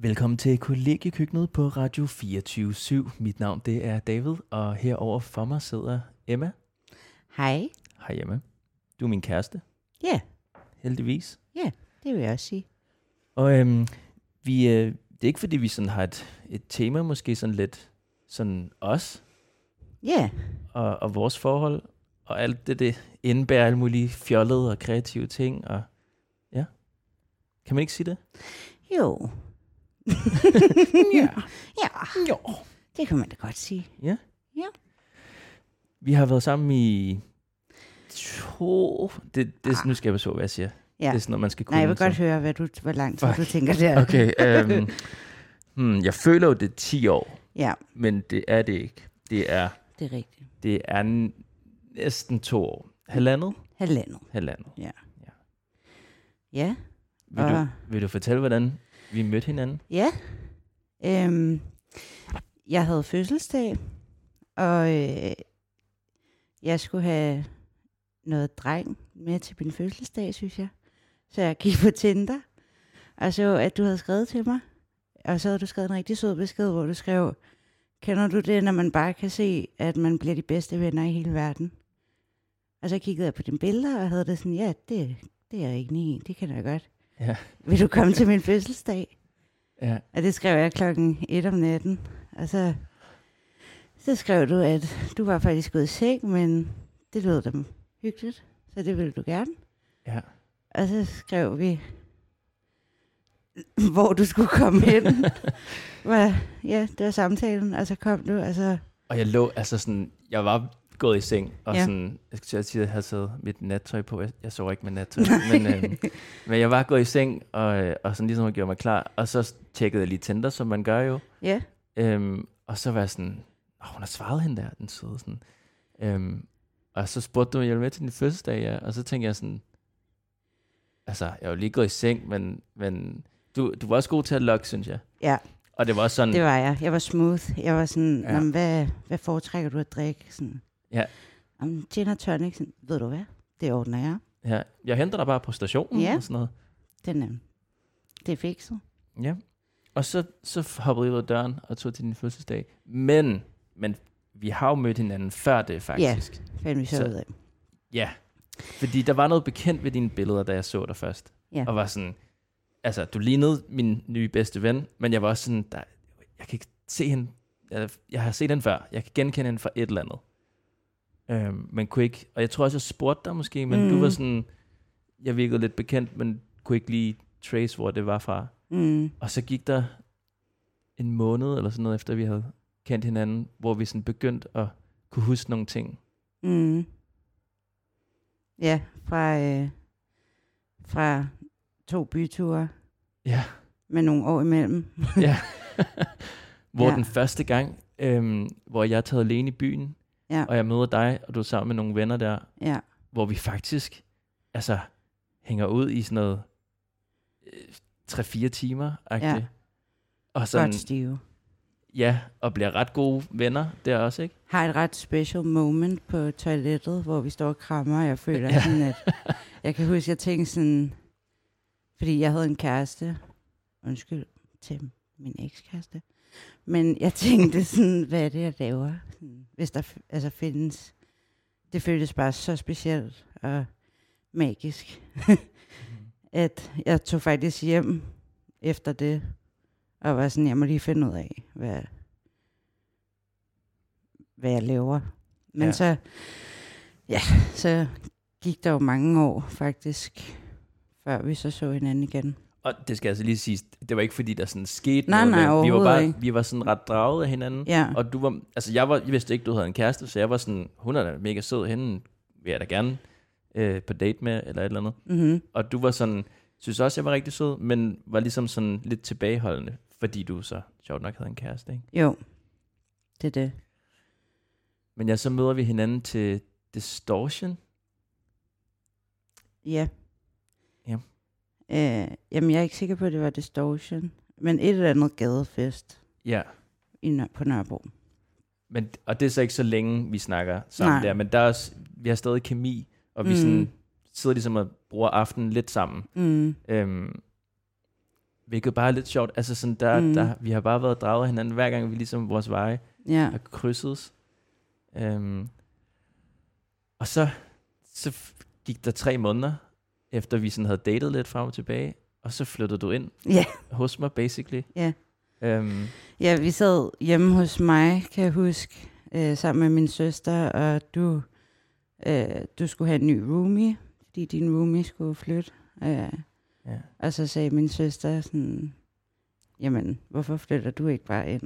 Velkommen til kollegiekøkkenet på Radio 24 Mit navn det er David, og herover for mig sidder Emma. Hej. Hej Emma. Du er min kæreste, Ja, heldigvis. det vil jeg også sige. Og øhm, vi, øh, det er ikke fordi, vi sådan har et, et tema, måske sådan lidt sådan os Ja, og, og vores forhold, og alt det, det indebærer alle mulige fjollede og kreative ting, og ja. Kan man ikke sige det? jo. Ja. Ja, Jo. det kan man da godt sige. Vi har været sammen i to... Det, det, Ah. nu skal jeg så, hvad jeg siger. Ja. Det er sådan noget, man skal kunne. Nej, jeg vil så. godt høre, hvad du, hvor lang tid du tænker der. Okay, øhm, hmm, jeg føler jo, det er 10 år, Ja, men det er det ikke. Det er, det er rigtigt. det er næsten to år. Halvandet? Halvandet. Halvandet. Ja, Vil, du, Og- vil du fortælle, hvordan vi mødte hinanden? ja. Øhm, jeg havde fødselsdag, og øh, jeg skulle have noget dreng med til min fødselsdag, synes jeg. Så jeg gik på Tinder, og så at du havde skrevet til mig. Og så havde du skrevet en rigtig sød besked, hvor du skrev, kender du det, når man bare kan se, at man bliver de bedste venner i hele verden? Og så kiggede jeg på dine billeder, og havde det sådan, ja, det, det er jeg ikke i, det kan jeg godt. Ja. Vil du komme til min fødselsdag? Ja. Og det skrev jeg klokken 1 om natten. Og så, så skrev du, at du var faktisk gået i seng, men det lød dem hyggeligt, så det ville du gerne. Ja. Og så skrev vi, hvor du skulle komme hen. Var, ja, det var samtalen, og så kom du, og så, Og jeg lå, altså sådan, jeg var gået i seng, og Ja. sådan, jeg skal sige, at jeg havde taget mit nattøj på. Jeg, jeg sov ikke med nattøj, men, øhm, men jeg var gået i seng, og, øh, og sådan ligesom gjorde mig klar. Og så tjekkede jeg lige Tinder, som man gør jo. ja, Øhm, og så var jeg sådan, Åh, hun har svaret hende der, den søde. Sådan. Øhm, og så spurgte du, om jeg med til din fødselsdag, ja. Og så tænkte jeg sådan, altså, jeg jo lige gået i seng, men, men du, du var også god til at lokke, synes jeg. ja, Og det var også sådan, det var jeg. Jeg var smooth. Jeg var sådan, ja. hvad, hvad foretrækker du at drikke? Sådan, Ja. Om gin og tonic, sådan, ved du hvad? Det ordner jeg. ja, jeg henter dig bare på stationen Ja. og sådan noget. Den, øh, det er fikset. Ja. Og så, så hoppede jeg ud af døren og tog til din fødselsdag. Men, men vi har jo mødt hinanden før det, faktisk. Fandt vi så, Så- ud af. Ja. Fordi der var noget bekendt ved dine billeder, da jeg så dig først. Ja. Og var sådan, altså, du lignede min nye bedste ven, men jeg var også sådan, der, jeg kan ikke se hende, jeg, jeg har set hende før, jeg kan genkende hende fra et eller andet. Øhm, men kunne ikke, og jeg tror også, jeg spurgte dig måske, men mm. du var sådan, jeg virkede lidt bekendt, men kunne ikke lige trace, hvor det var fra. Mm. Og så gik der en måned eller sådan noget, efter vi havde kendt hinanden, hvor vi sådan begyndte at kunne huske nogle ting. Mm. Ja, fra, øh, fra to byture Ja. med nogle år imellem. ja. hvor ja. Den første gang, øhm, hvor jeg taget alene i byen, Ja. og jeg møder dig, og du er sammen med nogle venner der, Ja, hvor vi faktisk altså hænger ud i sådan noget øh, 3-4 timer. Ja. Og sådan, godt stive. ja, og bliver ret gode venner der også, ikke? Har et ret special moment på toilettet, hvor vi står og krammer, og jeg føler Ja. sådan, at jeg kan huske, jeg tænkte sådan, fordi jeg havde en kæreste, undskyld til min ekskæreste, men jeg tænkte sådan, hvad er det, jeg laver? Hvis der altså findes, det føltes bare så specielt og magisk, at jeg tog faktisk hjem efter det, og var sådan, jeg må lige finde ud af, hvad, hvad jeg laver. Men ja. så, ja, så gik der jo mange år faktisk, før vi så så hinanden igen. Og det skal altså lige sige, det var ikke fordi, der sådan skete Nej, noget. nej, vi var, bare, ikke. vi var sådan ret draget af hinanden. Ja, Og du var, altså jeg, var, jeg vidste ikke, du havde en kæreste, så jeg var sådan, hun er da mega sød, hende vil jeg da gerne øh, på date med, eller et eller andet. mm-hmm. Og du var sådan, synes også, jeg var rigtig sød, men var ligesom sådan lidt tilbageholdende, fordi du så sjovt nok havde en kæreste, ikke? jo, det er det. Men ja, så møder vi hinanden til Distortion. Ja. Øh, jamen, jeg er ikke sikker på, at det var Distortion, men et eller andet gadefest Ja, i Nør- på Nørrebro. men, og det er så ikke så længe, vi snakker sammen Nej. der, men der er også, vi har stadig kemi, og vi Mm. sådan, sidder ligesom og bruger aftenen lidt sammen. Mm. Øhm, hvilket bare er lidt sjovt. Altså sådan, der, Mm. mm. der, vi har bare været draget af hinanden, hver gang vi ligesom vores veje Ja. har krydset. Øhm, og så, så f- gik der tre måneder, efter vi sådan havde datet lidt frem og tilbage, og så flyttede du ind Ja. hos mig, basically. Ja. Øhm, Ja, vi sad hjemme hos mig, kan jeg huske, øh, sammen med min søster, og du, øh, du skulle have en ny roomie, fordi din roomie skulle flytte. Øh, ja. og så sagde min søster sådan, jamen, hvorfor flytter du ikke bare ind?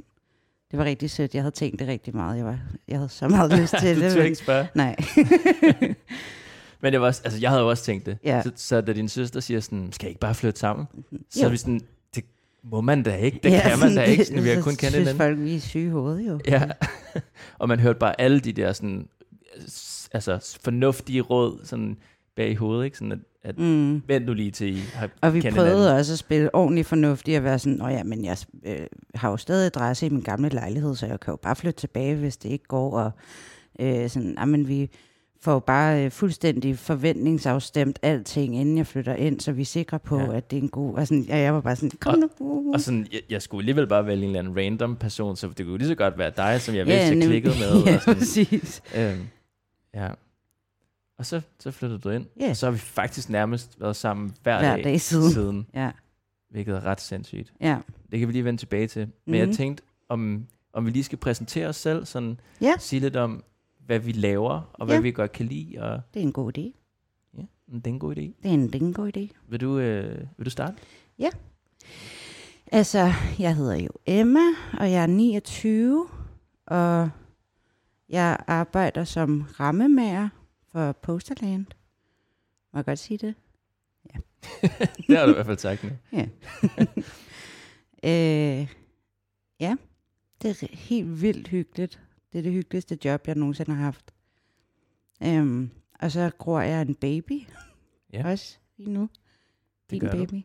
Det var rigtig sødt. Jeg havde tænkt det rigtig meget. Jeg, var, jeg havde så meget lyst til du det. men- ikke spørge. Nej. Men det var også, altså, jeg havde jo også tænkt det. Ja. Så, så da din søster siger sådan, skal I ikke bare flytte sammen? Så Jo. er vi sådan, det må man da ikke, det ja, kan man da ikke, sådan, vi har så kun kendt hinanden. folk, vi er syge i hovedet jo. Ja, og man hørte bare alle de der sådan, altså fornuftige råd sådan bag i hovedet, ikke? Sådan at, at Mm. vent nu lige til I har Og vi prøvede hinanden. også at spille ordentligt fornuftigt og være sådan, Nå ja, men jeg øh, har jo stadig adresse i min gamle lejlighed, så jeg kan jo bare flytte tilbage, hvis det ikke går. Og øh, sådan, men vi får bare øh, fuldstændig forventningsafstemt alting, inden jeg flytter ind, så vi er sikre på, Ja. at det er en god... Og sådan, ja, jeg var bare sådan, kom nu. Og sådan, jeg, jeg skulle alligevel bare vælge en eller anden random person, så det kunne lige så godt være dig, som jeg Ja, vidste, jeg klikkede med. ja, og sådan, præcis. øhm, ja. Og så, så flyttede du ind. Ja. Og så har vi faktisk nærmest været sammen hver, Hver dag siden. siden, Ja, hvilket er ret sindssygt. ja. Det kan vi lige vende tilbage til. Men jeg Mhm. tænkte, om, om vi lige skal præsentere os selv, sådan Ja. sige lidt om, hvad vi laver, og hvad Ja. vi godt kan lide. Og, Det er en god idé. ja, det er en god idé. Det er en, det er en god idé. Vil du, øh, vil du starte? Altså, jeg hedder jo Emma, og jeg er 29, og jeg arbejder som rammemager for Posterland. Må jeg godt sige det? det har du i hvert fald sagt nu. Øh, ja, det er helt vildt hyggeligt. Det er det hyggeligste job, jeg nogensinde har haft. Øhm, og så gror jeg en baby. Ja. Også lige nu. Det Din gør du. baby.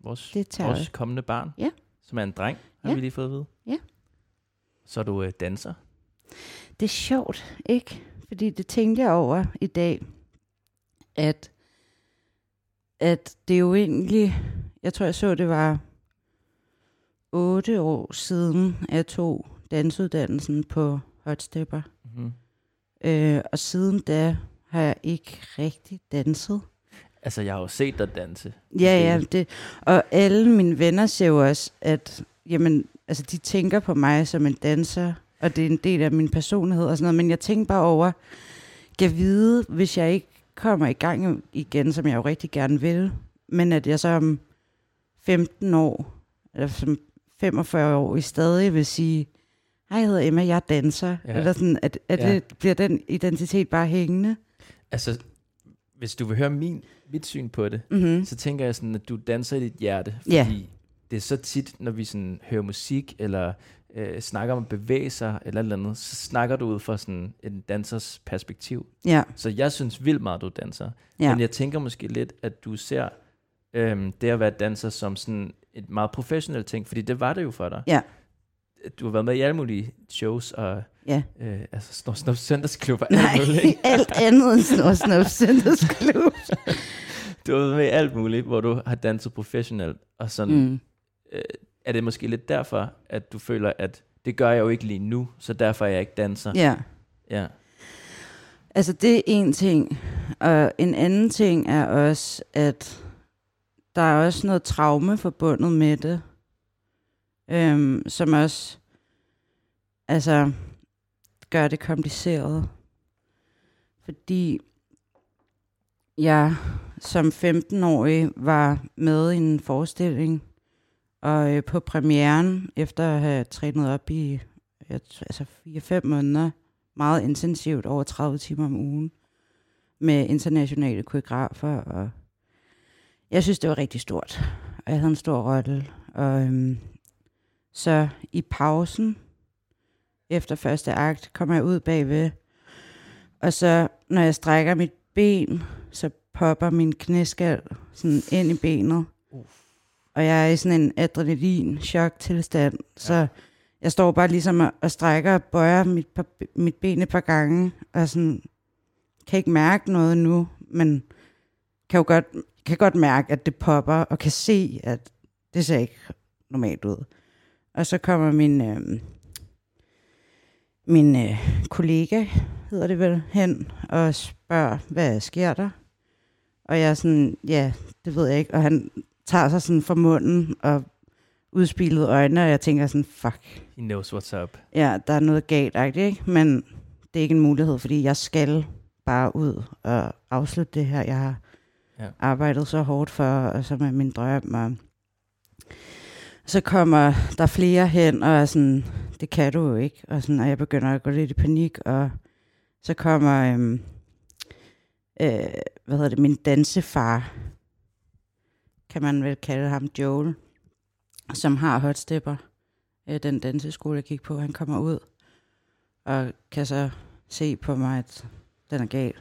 Vores, Det tager vores kommende barn, Ja. som er en dreng, har Ja. vi lige fået at vide. Ja. Så er du øh, danser. Det er sjovt, ikke? Fordi det tænkte jeg over i dag, at, at det jo egentlig, jeg tror jeg så, det var otte år siden, jeg tog dansuddannelsen på Hotstepper. Mm-hmm. Øh, og siden da har jeg ikke rigtig danset. Altså, jeg har jo set dig danse. Ja, ja, det, og alle mine venner siger jo også, at jamen, altså, de tænker på mig som en danser, og det er en del af min personlighed og sådan noget, men jeg tænker bare over, kan vide, hvis jeg ikke kommer i gang igen, som jeg jo rigtig gerne vil, men at jeg så om 15 år, eller som 45 år, i stadig vil sige, hej, jeg hedder Emma, jeg er danser, Ja. eller sådan, at, at Ja. det bliver den identitet bare hængende. Altså, hvis du vil høre min, mit syn på det, Mm-hmm. så tænker jeg sådan, at du danser i dit hjerte. Fordi det er så tit, når vi sådan hører musik, eller øh, snakker om at bevæge sig, eller eller andet, så snakker du ud fra sådan en dansers perspektiv. Ja, Så jeg synes vildt meget, du danser. ja. Men jeg tænker måske lidt, at du ser øhm, det at være danser som sådan et meget professionelt ting, fordi det var det jo for dig. Ja. Du har været med i alle mulige shows, og ja. øh, altså Snor Snop Søndagsklub og alt Nej, muligt. ikke? alt andet end Snor Snop Søndagsklub. Du har været med i alt muligt, hvor du har danset professionelt, og sådan. Mm. øh, er det måske lidt derfor, at du føler, at det gør jeg jo ikke lige nu, så derfor er jeg ikke danser. Ja, Ja. altså det er en ting. Og en anden ting er også, at der er også noget traume forbundet med det. Øhm, som også altså, gør det kompliceret. Fordi jeg som 15-årig var med i en forestilling, og øh, på premieren, efter at have trænet op i jeg, altså 4-5 måneder, meget intensivt, over 30 timer om ugen, med internationale koreografer, og jeg synes, det var rigtig stort, og jeg havde en stor rolle, og øhm, så i pausen, efter første akt, kommer jeg ud bagved, og så, når jeg strækker mit ben, så popper min knæskal sådan ind i benet, og jeg er i sådan en adrenalin-chok-tilstand, så jeg står bare ligesom og, og strækker og bøjer mit, par, mit ben et par gange, og sådan, kan ikke mærke noget nu, men kan jo godt kan godt mærke, at det popper, og kan se, at det ser ikke normalt ud. Og så kommer min, øh, min øh, kollega, hedder det vel, hen og spørger, hvad sker der? Og jeg er sådan, ja, det ved jeg ikke. Og han tager sig sådan fra munden og udspilede øjne, og jeg tænker sådan, fuck. He knows what's up. Ja, der er noget galt, ikke? Men det er ikke en mulighed, fordi jeg skal bare ud og afslutte det her. Jeg har ja. arbejdet så hårdt for, og som er min drøm. Og så kommer der flere hen, og er sådan, det kan du jo ikke. Og, sådan, og jeg begynder at gå lidt i panik, og så kommer, øhm, øh, hvad hedder det, min dansefar, kan man vel kalde ham Joel, som har hotstepper, øh, den danseskole, jeg gik på. Han kommer ud, og kan så se på mig, at den er gal.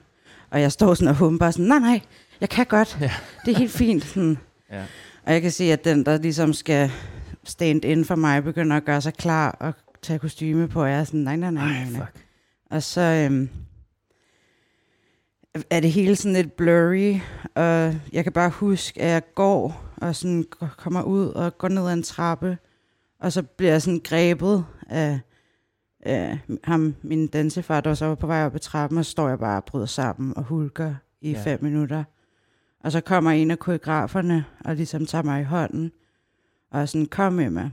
Og jeg står sådan og humper sådan, nej, nej, jeg kan godt. Ja. Det er helt fint. Sådan. Ja. Og jeg kan se, at den, der ligesom skal stand in for mig, begynder at gøre sig klar og tage kostyme på, og jeg er sådan, nej, nej, nej, nej. nej. Og så øhm, er det hele sådan lidt blurry, og jeg kan bare huske, at jeg går og sådan kommer ud og går ned ad en trappe, og så bliver jeg sådan grebet af øh, ham, min dansefar, der var så på vej op ad trappen, og så står jeg bare og bryder sammen og hulker i ja. fem minutter. Og så kommer en af koreograferne og ligesom tager mig i hånden, og sådan, kom med mig.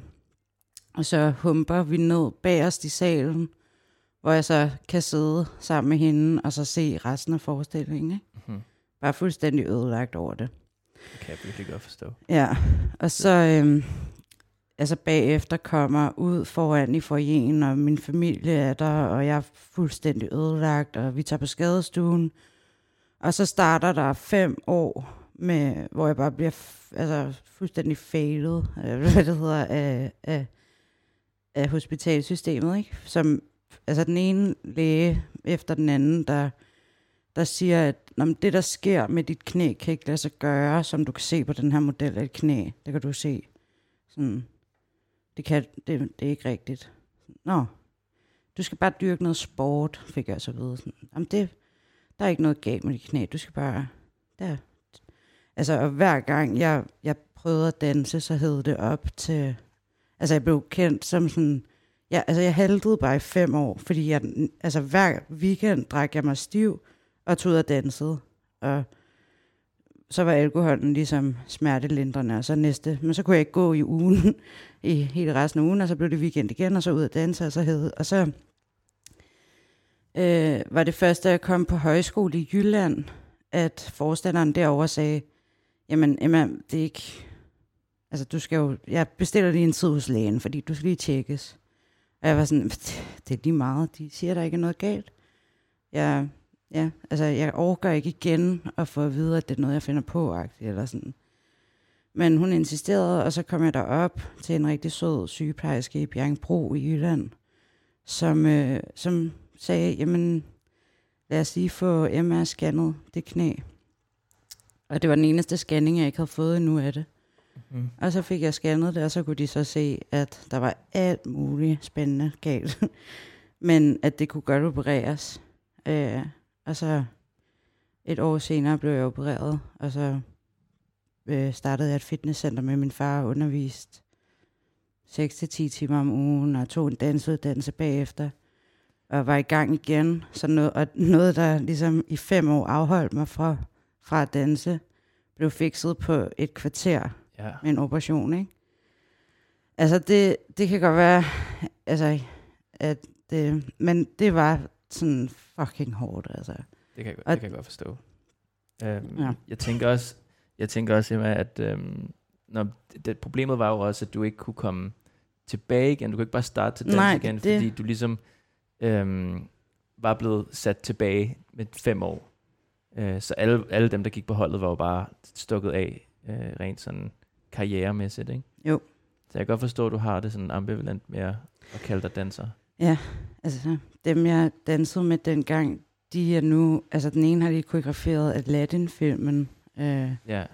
Og så humper vi ned bagerst i salen, hvor jeg så kan sidde sammen med hende, og så se resten af forestillingen. Ikke? Mm-hmm. Bare fuldstændig ødelagt over det. Det kan jeg virkelig godt forstå. Ja, og så øhm, altså bagefter kommer ud foran i forjen, og min familie er der, og jeg er fuldstændig ødelagt, og vi tager på skadestuen. Og så starter der fem år, med, hvor jeg bare bliver altså, fuldstændig failed, øh, hvad det hedder, af, af, af hospitalsystemet, ikke? Som, altså den ene læge efter den anden, der, der siger, at når det, der sker med dit knæ, kan ikke lade sig gøre, som du kan se på den her model af et knæ. Det kan du se. Sådan, det, kan, det, det er ikke rigtigt. Nå, du skal bare dyrke noget sport, fik jeg så at vide. Sådan, Jamen det, der er ikke noget galt med dit knæ, du skal bare, der. Altså, og hver gang jeg, jeg prøvede at danse, så hed det op til, altså jeg blev kendt som sådan, ja, altså jeg haltede bare i fem år, fordi jeg, altså hver weekend drak jeg mig stiv, og tog ud og dansede. Og så var alkoholen ligesom smertelindrende, og så næste, men så kunne jeg ikke gå i ugen, i hele resten af ugen, og så blev det weekend igen, og så ud og danse, og så hed, og så øh, var det første, jeg kom på højskole i Jylland, at forstanderen derover sagde, jamen Emma, det er ikke, altså du skal jo, jeg bestiller lige en tid hos lægen, fordi du skal lige tjekkes. Og jeg var sådan, det er lige meget, de siger, der ikke er noget galt. Jeg Ja, altså jeg overgår ikke igen at få at vide, at det er noget, jeg finder på, eller sådan. Men hun insisterede, og så kom jeg derop til en rigtig sød sygeplejerske i Bjergbro i Jylland, som, øh, som sagde, jamen lad os lige få MR-scannet det knæ. Og det var den eneste scanning, jeg ikke havde fået endnu af det. Mm. Og så fik jeg scannet det, og så kunne de så se, at der var alt muligt spændende galt. Men at det kunne godt opereres. Øh, og så et år senere blev jeg opereret, og så øh, startede jeg et fitnesscenter med min far og undervist 6-10 timer om ugen, og tog en dansuddannelse bagefter, og var i gang igen. Så noget, og noget, der ligesom i fem år afholdt mig fra, fra at danse, blev fikset på et kvarter ja. med en operation, ikke? Altså, det, det kan godt være, altså, at det, men det var sådan fucking hårdt, altså. Det kan jeg, det kan jeg godt forstå. Um, ja. Jeg tænker også, jeg tænker også, Emma, at um, når det, problemet var jo også, at du ikke kunne komme tilbage igen. Du kunne ikke bare starte til dans Nej, igen, det... fordi du ligesom um, var blevet sat tilbage med fem år. Uh, så alle, alle dem, der gik på holdet, var jo bare stukket af uh, rent sådan karrieremæssigt, ikke? Jo. Så jeg kan godt forstå, at du har det sådan ambivalent med at kalde dig danser. Ja, altså dem jeg dansede med dengang, de er nu, altså den ene har lige koreograferet Aladdin-filmen øh, ja.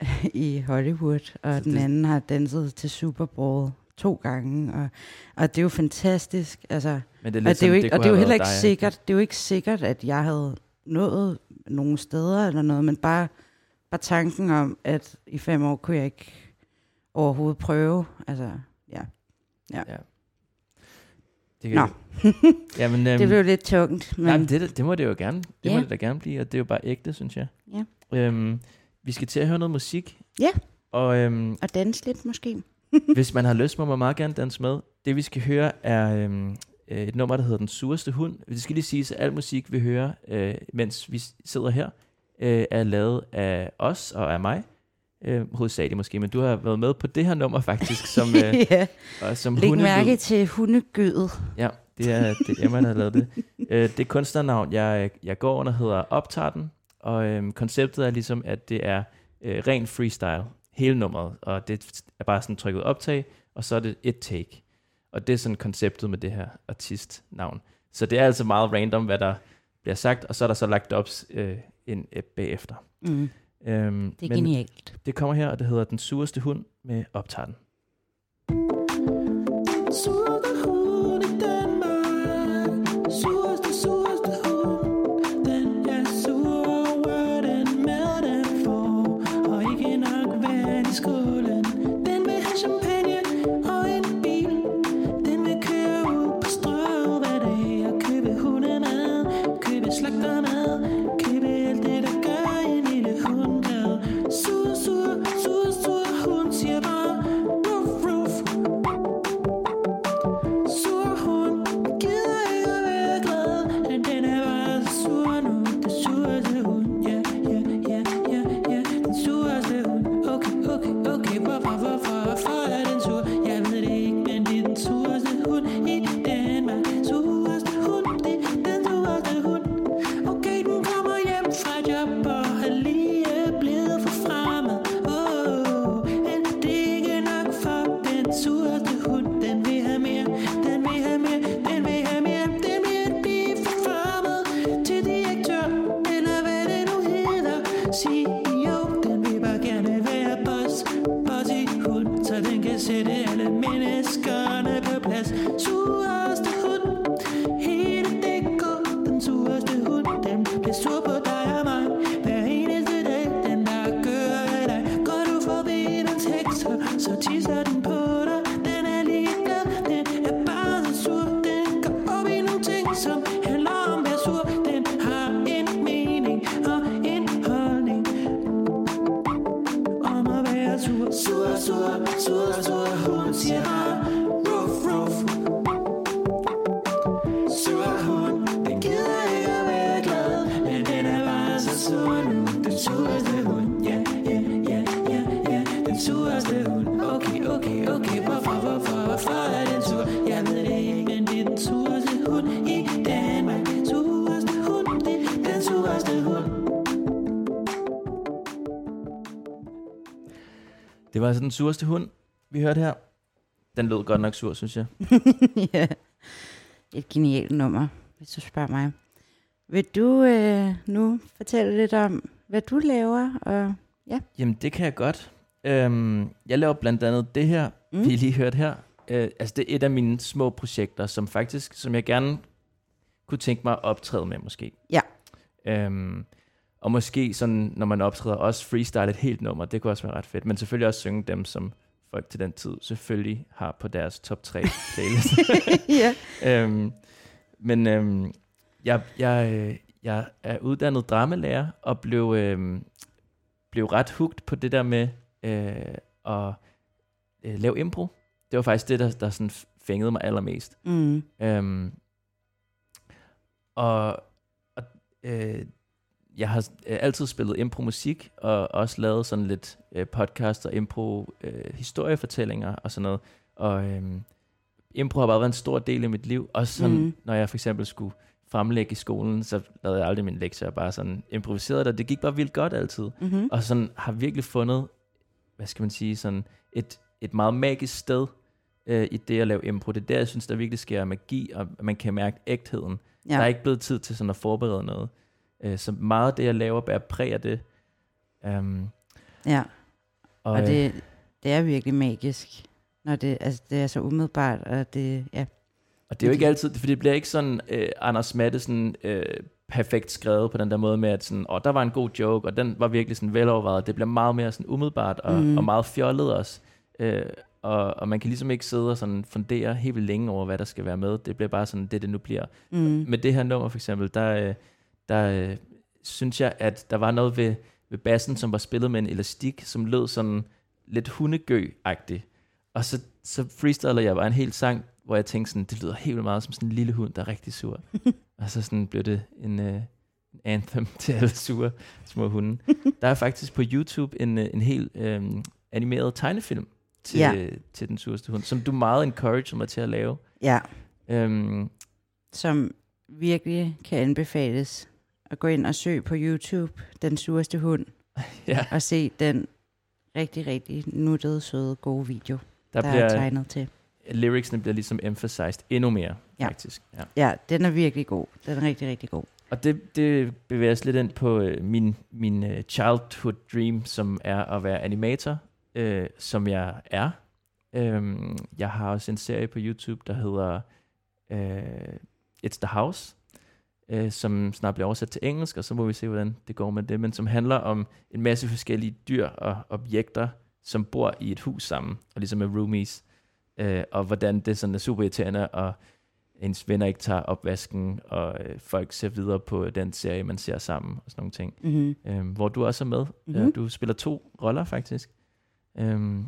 i Hollywood, og Så den det... anden har danset til Super Bowl to gange, og, og det er jo fantastisk, altså, Men det er og det er jo, ikke, det og det er jo heller ikke dig, sikkert, det er jo ikke sikkert, at jeg havde nået nogle steder eller noget, men bare, bare tanken om, at i fem år kunne jeg ikke overhovedet prøve. Altså, ja. Det Nå. Jamen, øhm, Det blev lidt tungt, men Jamen, det, det må det jo gerne. Det Ja. må det da gerne blive, og det er jo bare ægte, synes jeg. Ja. Øhm, vi skal til at høre noget musik. Ja. Og øhm, at danse lidt måske. hvis man har lyst, må man meget gerne danse med. Det vi skal høre er øhm, øh, et nummer, der hedder Den sureste hund. Det skal lige siges, at al musik, vi hører, øh, mens vi sidder her, øh, er lavet af os og af mig. Øh, hovedsageligt måske, men du har været med på det her nummer faktisk, som, øh, ja. og som Læg hundelyd. mærke til hundegødet. Ja, det er, det er Emma, der har lavet det. Øh, det kunstnernavn, jeg, jeg går under, hedder Optarten, og øhm, konceptet er ligesom, at det er øh, ren freestyle, hele nummeret, og det er bare sådan trykket optag, og så er det et take. Og det er sådan konceptet med det her artistnavn. Så det er altså meget random, hvad der bliver sagt, og så er der så lagt op øh, en app bagefter. Mm. Øhm, Det er genialt. det kommer her, og det hedder Den sureste hund med Optarten. Sureste altså den sureste hund, vi hørte her. Den lød godt nok sur, synes jeg. ja. Et genialt nummer, hvis du spørger mig. Vil du øh, nu fortælle lidt om, hvad du laver? Og, Jamen, det kan jeg godt. Øhm, jeg laver blandt andet det her, mm. vi lige hørt her. Øh, altså, det er et af mine små projekter, som faktisk, som jeg gerne kunne tænke mig at optræde med, måske. Ja. Øhm, og måske sådan, når man optræder, også freestyle et helt nummer. Det kunne også være ret fedt. Men selvfølgelig også synge dem, som folk til den tid selvfølgelig har på deres top 3 playlist. ja. øhm, men øhm, jeg, jeg, øh, jeg er uddannet dramalærer og blev, øhm, blev ret hugt på det der med øh, at øh, lave impro. Det var faktisk det, der, der sådan fængede mig allermest. Mm. Øhm, og og øh, jeg har øh, altid spillet impro-musik, og også lavet sådan lidt øh, podcast og impro-historiefortællinger og sådan noget. Og øhm, impro har bare været en stor del af mit liv. Også sådan, mm. når jeg for eksempel skulle fremlægge i skolen, så lavede jeg aldrig mine lektier, bare sådan improviserede det. Det gik bare vildt godt altid. Mm-hmm. Og sådan har virkelig fundet, hvad skal man sige, sådan et, et meget magisk sted øh, i det at lave impro. Det er der, jeg synes, der virkelig sker magi, og man kan mærke ægtheden. Ja. Der er ikke blevet tid til sådan at forberede noget. Øh, så meget af det, jeg laver, bærer præg af det. Um, ja. og, Og øh, det, det er virkelig magisk, når det, altså, det er så umiddelbart, og det, ja. og det er jo ikke altid, for det bliver ikke sådan øh, Anders Mattesen øh, perfekt skrevet på den der måde med, at sådan, åh, der var en god joke, og den var virkelig sådan velovervejet. Det bliver meget mere sådan umiddelbart og, mm. og meget fjollet også. Øh, og, og man kan ligesom ikke sidde og sådan fundere helt vildt længe over, hvad der skal være med. Det bliver bare sådan, det det nu bliver. Mm. Med det her nummer for eksempel, der, øh, der øh, synes jeg, at der var noget ved, ved bassen, som var spillet med en elastik, som lød sådan lidt hundegø-agtig. Og så, så freestyler jeg bare en hel sang, hvor jeg tænkte sådan, det lyder helt meget som sådan en lille hund, der er rigtig sur. og så sådan blev det en, øh, anthem til alle sure små hunde. der er faktisk på YouTube en, øh, en helt øh, animeret tegnefilm til, Ja. ja. til den sureste hund, som du meget encourager mig til at lave. Ja, Øhm, som virkelig kan anbefales at gå ind og søge på YouTube, Den sureste hund, ja, og se den rigtig, rigtig nuttede, søde, gode video, der, der, der er bliver, tegnet til. lyricsene bliver ligesom emphasized endnu mere, Ja. faktisk. Ja. Ja, den er virkelig god. Den er rigtig, rigtig god. Og det, det bevæger os lidt ind på øh, min, min øh, childhood dream, som er at være animator, øh, som jeg er. Øhm, jeg har også en serie på YouTube, der hedder øh, It's the House, øh, som snart bliver oversat til engelsk, og så må vi se, hvordan det går med det, men som handler om en masse forskellige dyr og objekter, som bor i et hus sammen, og ligesom er roomies, øh, og hvordan det sådan er super irriterende, og ens venner ikke tager opvasken, og øh, folk ser videre på den serie, man ser sammen, og sådan nogle ting. Mm-hmm. Øhm, hvor du også er med. Mhm. Øh, du spiller to roller, faktisk. Øhm,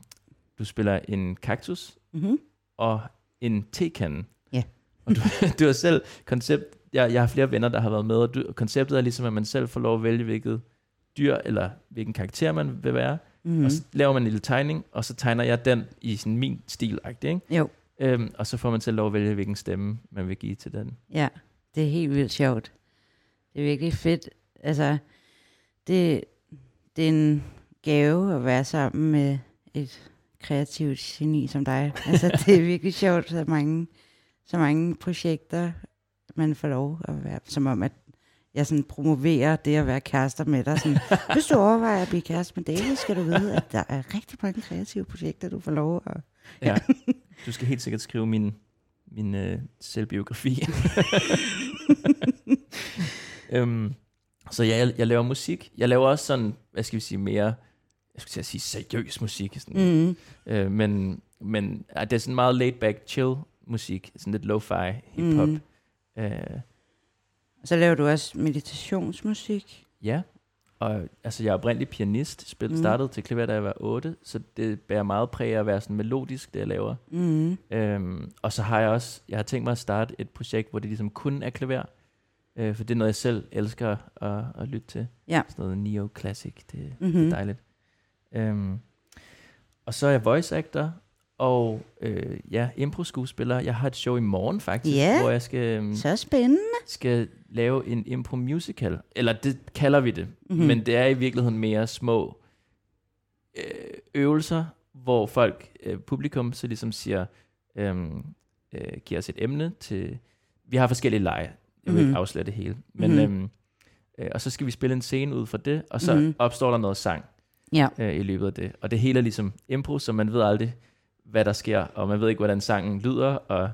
du spiller en kaktus Mm-hmm. og en tekande. Ja. Og du, du har selv koncept... Jeg, jeg har flere venner, der har været med, og du, konceptet er ligesom, at man selv får lov at vælge, hvilket dyr eller hvilken karakter man vil være. Mm. Mm-hmm. Og så laver man en lille tegning, og så tegner jeg den i sådan min stil ikke? Jo, Øhm, og så får man selv lov at vælge, hvilken stemme man vil give til den. ja. Det er helt vildt sjovt. Det er virkelig fedt. Altså, det, det er en gave at være sammen med et kreativt geni som dig. Altså, det er virkelig sjovt, så mange, så mange projekter, man får lov at være, som om, at jeg sådan promoverer det at være kærester med dig. Sådan, hvis du overvejer at blive kæreste med David, skal du vide, at der er rigtig mange kreative projekter, du får lov at... Ja. Du skal helt sikkert skrive min, min øh, selvbiografi. øhm, så jeg, jeg laver musik. Jeg laver også sådan, hvad skal vi sige, mere, jeg skulle til at sige seriøs musik. Sådan. Mm. Øh, men men det er sådan meget laid back, chill musik. Sådan lidt lo-fi, hip-hop. Mm. Øh, Så laver du også meditationsmusik. ja, og altså, jeg er oprindelig pianist. Spil, Mm. startede til klaver, da jeg var 8, så det bærer meget præg af at være sådan melodisk, det jeg laver. Mm. Øhm, og så har jeg også, jeg har tænkt mig at starte et projekt, hvor det ligesom kun er klaver. Øh, for det er noget, jeg selv elsker at, at lytte til. Ja. Sådan noget neo-classic, det, mm-hmm. det er dejligt. Øhm, og så er jeg voice actor, og øh, ja, impro-skuespiller. Jeg har et show i morgen faktisk, Ja. hvor jeg skal, øhm, Så spændende. skal lave en impro-musical. Eller det kalder vi det, Mhm. mm-hmm. men det er i virkeligheden mere små øh, øvelser, hvor folk, øh, publikum, så ligesom siger, øhm, øh, giver os et emne til... Vi har forskellige lege. Jeg vil Mhm. ikke afsløre det hele. Men, Mhm. øhm, øh, og så skal vi spille en scene ud fra det, og så Mhm. opstår der noget sang Ja. øh, i løbet af det. Og det hele er ligesom impro, så man ved aldrig, hvad der sker, og man ved ikke, hvordan sangen lyder. Og,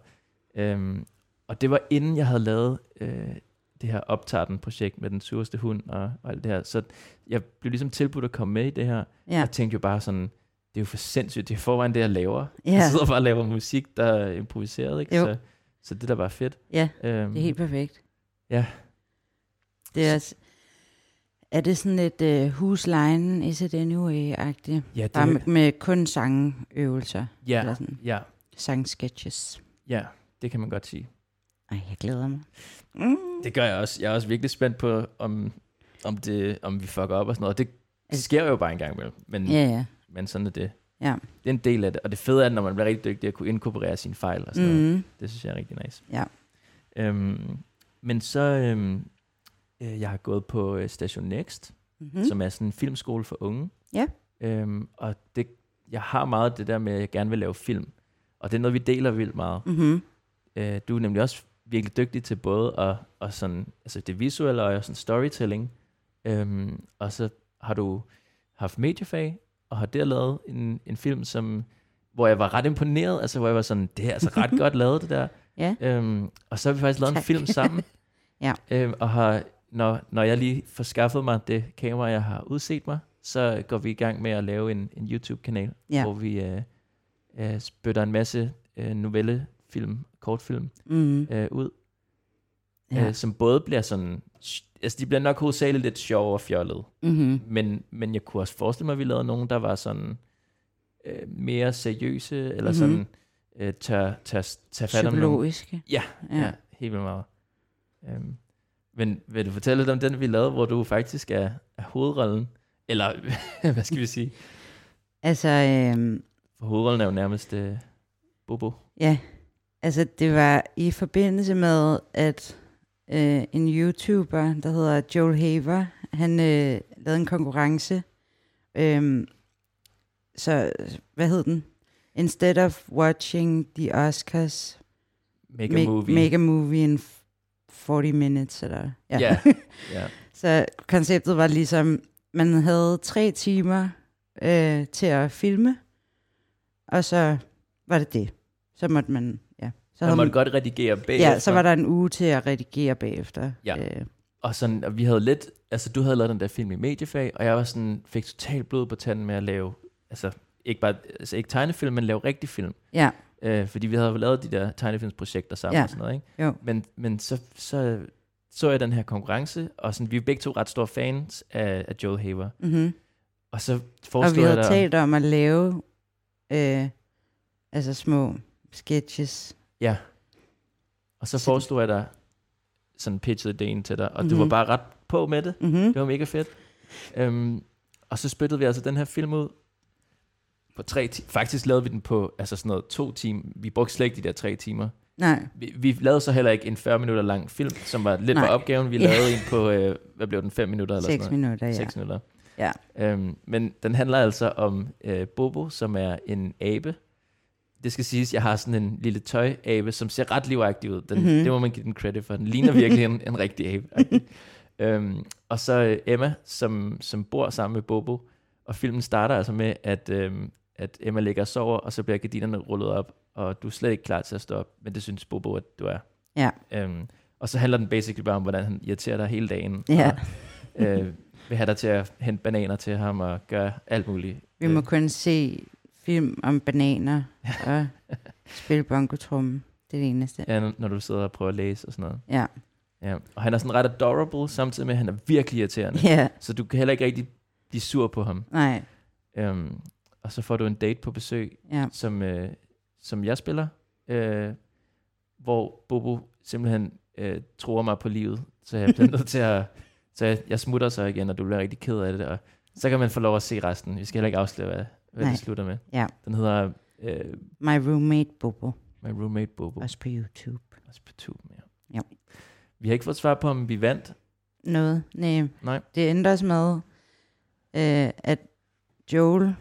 øhm, og det var inden jeg havde lavet øh, det her optarten-projekt med den sureste hund og, og alt det her. Så jeg blev ligesom tilbudt at komme med i det her. Ja. Jeg tænkte jo bare sådan, det er jo for sindssygt, det er forvejen det, jeg laver. Ja. Jeg sidder bare og laver musik, der er improviseret, ikke? Jo. Så, så det der bare fedt. Ja, Øhm, det er helt perfekt. Ja. Det er, også- er det sådan et uh, huslejen, is it anyway-agtigt? ja, Bare med, det, med kun sangøvelser? Eller ja, sådan ja, sangsketches? ja, det kan man godt sige. Ej, jeg glæder mig. Mm. Det gør jeg også. Jeg er også virkelig spændt på, om, om, det, om vi fucker op og sådan noget. Det, det sker jo bare en gang imellem, men, Ja, ja. men sådan er det. Ja. Det er en del af det. Og det fede er, når man bliver rigtig dygtig at kunne inkorporere sine fejl og sådan mm. noget. Mm. Det synes jeg er rigtig nice. Ja. Øhm, men så, øhm, øh, jeg har gået på øh, Station Next, Mm. mm. som er sådan en filmskole for unge. Ja. Øhm, og det, jeg har meget det der med, at jeg gerne vil lave film. Og det er noget, vi deler vildt meget. Mm-hmm. Øh, du er nemlig også virkelig dygtig til både at, og sådan, altså det visuelle og sådan storytelling. Øhm, og så har du haft mediefag, og har der lavet en, en film, som, hvor jeg var ret imponeret, altså hvor jeg var sådan, det er altså ret godt lavet det der. Ja. Øhm, og så har vi faktisk lavet Tak. en film sammen. Ja. Øhm, og har, når, når jeg lige får skaffet mig det kamera, jeg har udset mig, så går vi i gang med at lave en, en YouTube-kanal, Ja. hvor vi øh, øh, spytter en masse øh, novellefilm, kortfilm Mm. øh, ud, Ja. øh, som både bliver sådan, altså de bliver nok hovedsageligt lidt sjove og fjollede, Mm-hmm. men, men jeg kunne også forestille mig, at vi lavede nogen, der var sådan øh, mere seriøse, eller Mhm. sådan øh, tør, tør, tør fat om nogle. Ja, ja. ja helt vildt meget. Um, men vil du fortælle lidt om den, vi lavede, hvor du faktisk er, er hovedrollen? Eller, hvad skal vi sige? Altså, øhm, For hovedrollen er jo nærmest uh, Bobo. ja. Altså, det var i forbindelse med, at øh, en YouTuber, der hedder Joel Haver, han øh, lavede en konkurrence. Øhm, så, hvad hed den? Instead of watching the Oscars, Make a make, movie. make a movie f- 40 minutes. Eller, Ja. ja. Så konceptet var ligesom, man havde tre timer øh, til at filme, og så var det det. Så måtte man, ja. Så Man havde måtte godt redigere bagefter. ja, så var der en uge til at redigere bagefter. Ja. Øh, Og sådan, og vi havde lidt, altså du havde lavet den der film i mediefag, og jeg var sådan, fik totalt blod på tanden med at lave, altså ikke bare, altså ikke tegnefilm, men lave rigtig film. ja, Øh, fordi vi havde lavet de der tegnefilmsprojekter sammen Ja. og sådan noget, ikke? jo. Men, men så, så så jeg den her konkurrence, og sådan, vi er begge to ret store fans af, af Joel Haver. Mm-hmm. Og så Og vi jeg havde dig, talt om at lave øh, altså små sketches. ja. Og så foreslog jeg dig, sådan pitchede ideen til dig, og mm-hmm. du var bare ret på med det. Mm-hmm. Det var mega fedt. Um, og så spyttede vi altså den her film ud på tre timer. Faktisk lavede vi den på altså sådan noget to timer. Vi brugte slet ikke de der tre timer. Nej, Vi, vi lavede så heller ikke en 40 minutter lang film, som var lidt Nej. var opgaven. Vi Ja. lavede en på, øh, hvad blev den, 5 minutter eller seks sådan noget? minutter, ja. 6 minutter. Ja. Øhm, men den handler altså om øh, Bobo, som er en abe. Det skal siges, jeg har sådan en lille tøj-abe, som ser ret livagtig ud. Den, Mhm. mm-hmm. Det må man give den credit for. Den ligner virkelig en, en rigtig abe. øhm, og så øh, Emma, som, som bor sammen med Bobo. Og filmen starter altså med, at, øhm, at Emma ligger og sover, og så bliver gardinerne rullet op, og du er slet ikke klar til at stå op. Men det synes Bobo, at du er. Ja. Øhm, og så handler den basically bare om, hvordan han irriterer dig hele dagen. Ja. Og, øh, vil have dig til at hente bananer til ham og gøre alt muligt. Vi må Øh, kun se film om bananer og spille bongotrumme. Det er det eneste. ja, når- når du sidder og prøver at læse og sådan noget. Ja. Ja. Og han er sådan ret adorable, samtidig med, at han er virkelig irriterende. Ja, Så du kan heller ikke rigtig blive sur på ham. nej. Øhm, og så får du en date på besøg, Ja. som, øh, som jeg spiller, øh, hvor Bobo simpelthen øh, tror mig på livet. Så jeg bliver nødt til at... Så jeg, jeg smutter så igen, og du bliver rigtig ked af det. Og så kan man få lov at se resten. Vi skal heller ikke afsløre, hvad, hvad Nej. det slutter med. Ja. Den hedder øh, My roommate Bobo. My Roommate Bobo. Også på YouTube. Også på tube, ja. Ja. Vi har ikke fået svar på, om vi vandt. Noget. Nej. Nej. Det også med, øh, at Joel,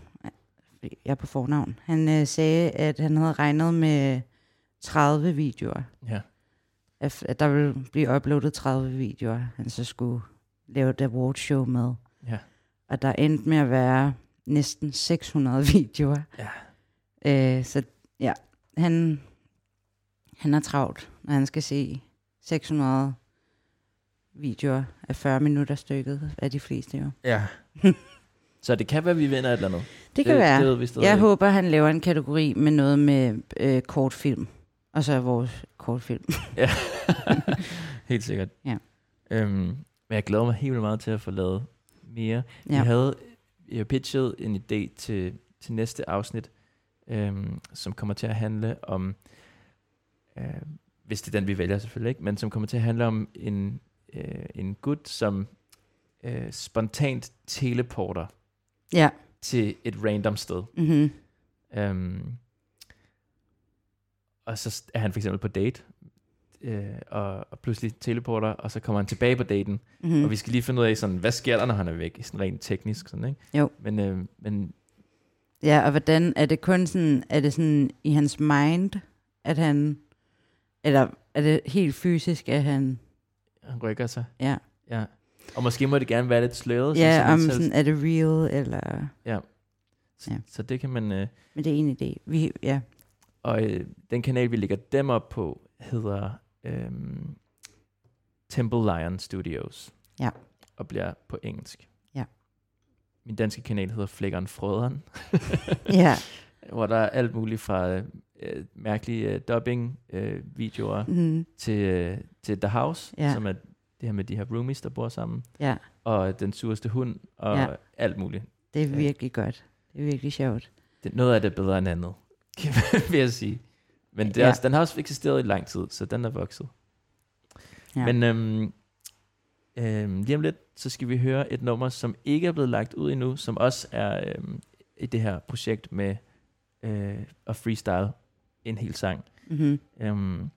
jeg er på fornavn, han øh, sagde, at han havde regnet med 30 videoer. Ja. At, at der ville blive uploadet 30 videoer, han så skulle lave et awardshow med. Ja. Og der endte med at være næsten 600 videoer. Ja. Øh, så ja, han, han er travlt, når han skal se 600 videoer af 40 minutter stykket af de fleste jo. Ja. så det kan være, at vi vinder et eller andet. Det kan det, være. Det ved vi stadig Jeg håber, han laver en kategori med noget med øh, kortfilm. Og så vores kortfilm. Ja. Helt sikkert. Ja. Øhm, men jeg glæder mig helt vildt meget til at få lavet mere. Ja. Vi havde jeg pitchet en idé til, til næste afsnit, øhm, som kommer til at handle om, øh, hvis det er den, vi vælger selvfølgelig ikke, men som kommer til at handle om en, øh, en gut, som øh, spontant teleporter Ja. til et random sted. Mm-hmm. Øhm, og så er han for eksempel på date, øh, og, og pludselig teleporter, og så kommer han tilbage på daten, mm. Mm-hmm. og vi skal lige finde ud af, sådan, hvad sker der, når han er væk, sådan rent teknisk. Sådan, ikke? Jo. Men, øh, men Ja, og hvordan, er det kun sådan, er det sådan i hans mind, at han, eller er det helt fysisk, at han, han rykker sig. ja, Ja. Og måske må det gerne være lidt sløret. ja sådan, om selv, sådan, er det real, eller, så, ja. så det kan man... Øh, men det er en idé. Vi, ja, og øh, den kanal, vi lægger dem op på, hedder øh, Temple Lion Studios. Ja. Og bliver på engelsk. Ja. Min danske kanal hedder Flækkeren Frøderen, Ja. hvor der er alt muligt fra øh, øh, mærkelige øh, dubbing-videoer Mm. til, øh, til The House, Ja. som er det her med de her roomies, der bor sammen, ja, og Den sureste hund, og Ja. ja. alt muligt. det er Ja. virkelig godt. Det er virkelig sjovt. Det, noget af det er bedre end andet, vil jeg sige. Men det er Ja. også, den har også eksisteret i lang tid, så den er vokset. Ja. Men øhm, øhm, lige om lidt, så skal vi høre et nummer, som ikke er blevet lagt ud endnu, som også er øhm, i det her projekt med øh, at freestyle en hel sang. Mm-hmm. Øhm,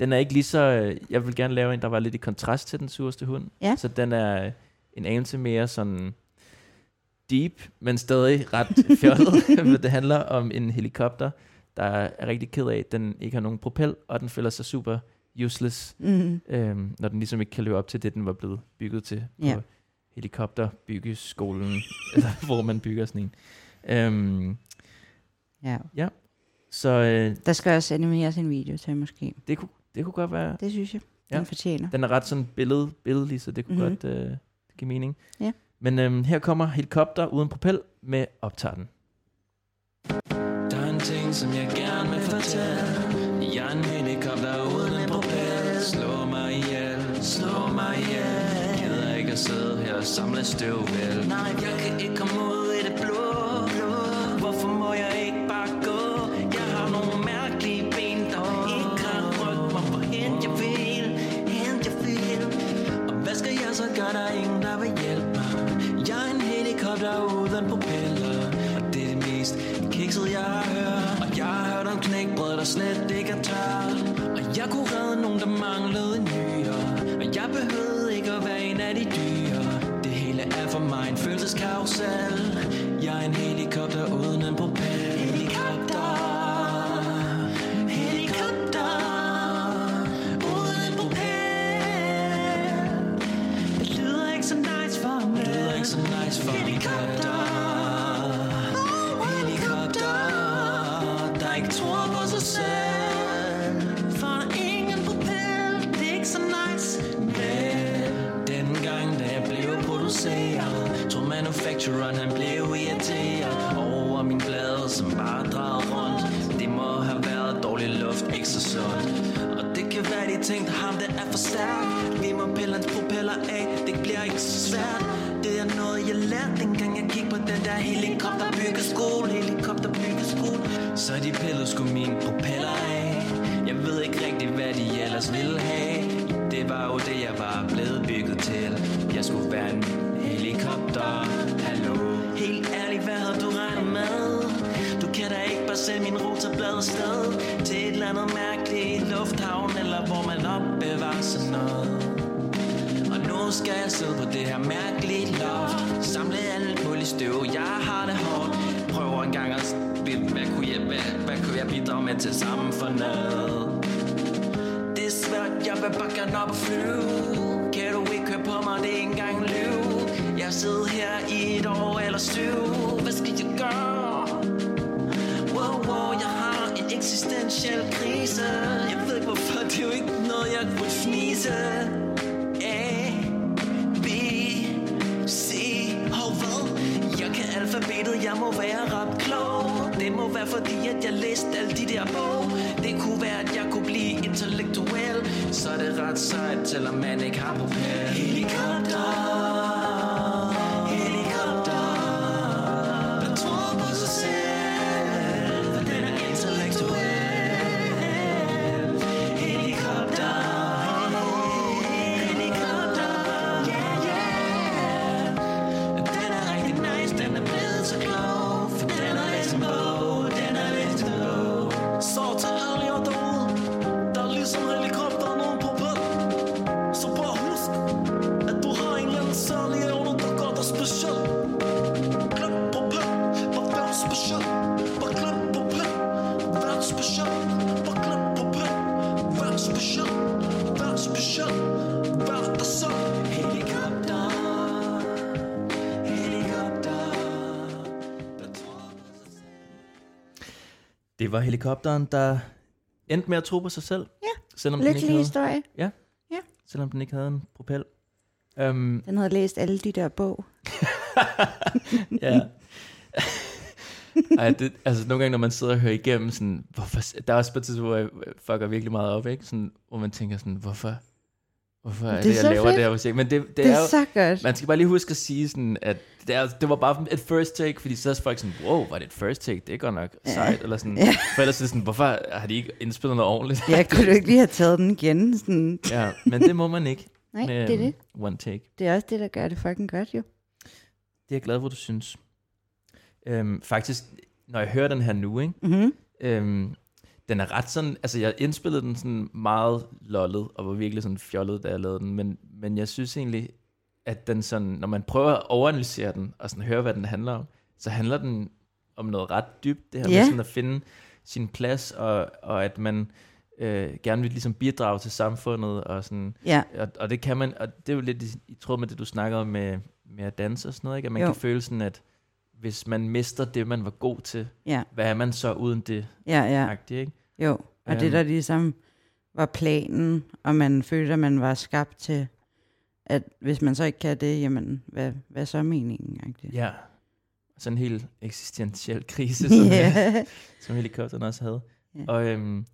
den er ikke lige så... øh, Jeg vil gerne lave en, der var lidt i kontrast til den sureste hund. Ja. Så den er øh, en anelse mere sådan deep, men stadig ret fjollet. det handler om en helikopter, der er rigtig ked af, at den ikke har nogen propel, og den føler sig super useless, Mm-hmm. øhm, når den ligesom ikke kan leve op til det, den var blevet bygget til på Ja. helikopterbyggeskolen, eller hvor man bygger sådan en. Øhm, Ja. så øh, Der skal også animeres en video til, måske. det, kunne, det kunne godt være Det synes jeg, Ja. den fortjener. Den er ret sådan billed, billedlig, så det kunne Mhm. mm-hmm. godt øh, give mening. Ja. Men øhm, her kommer helikopter uden propel med optager den. Der er en ting, som jeg gerne vil fortælle Jeg er en helikopter uden en propel Slå mig ihjel, slå mig ihjel Gider ikke at sidde her og samle støv vel Nej, jeg kan ikke komme ud jeg der er ingen, der vil hjælpe mig. Jeg er en helikopter uden propeller. Og det er det mest kiksede, jeg har hørt. Og jeg har hørt om knækbrød, der slet ikke er tørt. Og jeg kunne redde nogen, der manglede en nyere Og jeg behøvede ikke at være en af de dyre. Det hele er for mig en følelseskarusel. Jeg er en helikopter uden en propeller Det var helikopteren, der endte med at tro på sig selv. Ja, Selvom den ikke Lykkelig havde. historie. selvom den ikke havde en propel. Um, Den havde læst alle de der bog. ja. Ej, det, altså nogle gange, når man sidder og hører igennem, sådan, hvorfor, der er også på et tidspunkt, hvor jeg fucker virkelig meget op, ikke? Sådan, hvor man tænker sådan, hvorfor, hvorfor er Det det, er jeg så laver fedt. det her musik? Men det, det, Det er, er jo, så godt. man skal bare lige huske at sige sådan, at det, er, det var bare et first take, fordi så er folk sådan, wow, var det et first take? Det er godt nok Ja. sejt, eller sådan. Ja. For ellers er det sådan, hvorfor har de ikke indspillet noget ordentligt? Jeg kunne du ikke lige have taget den igen. Sådan. ja, men det må man ikke Nej, med det er det. um, one take. Det er også det, der gør det fucking godt, jo. Det er jeg glad for, du synes. Øhm, faktisk, når jeg hører den her nu, ikke? Mm-hmm. Øhm, den er ret sådan, altså jeg indspillede den sådan meget lollet, og var virkelig sådan fjollet, da jeg lavede den, men, men jeg synes egentlig, at den sådan, når man prøver at overanalysere den, og sådan høre, hvad den handler om, så handler den om noget ret dybt, det her Ja. med sådan at finde sin plads, og, og at man øh, gerne vil ligesom bidrage til samfundet, og sådan, Ja, og, og det kan man, og det er jo lidt i, i tråd med det, du snakkede om med, med at danse og sådan noget, ikke? at man jo. kan føle sådan, at hvis man mister det, man var god til, ja, hvad er man så uden det, ja, ja. agtigt, ikke? Jo, og det Øhm. der ligesom var planen, og man følte, at man var skabt til, at hvis man så ikke kan det, jamen, hvad, hvad er så meningen? agtigt? Ja. Sådan en helt eksistentiel krise, som, yeah. som helikopteren også havde. Ja. Og, øhm,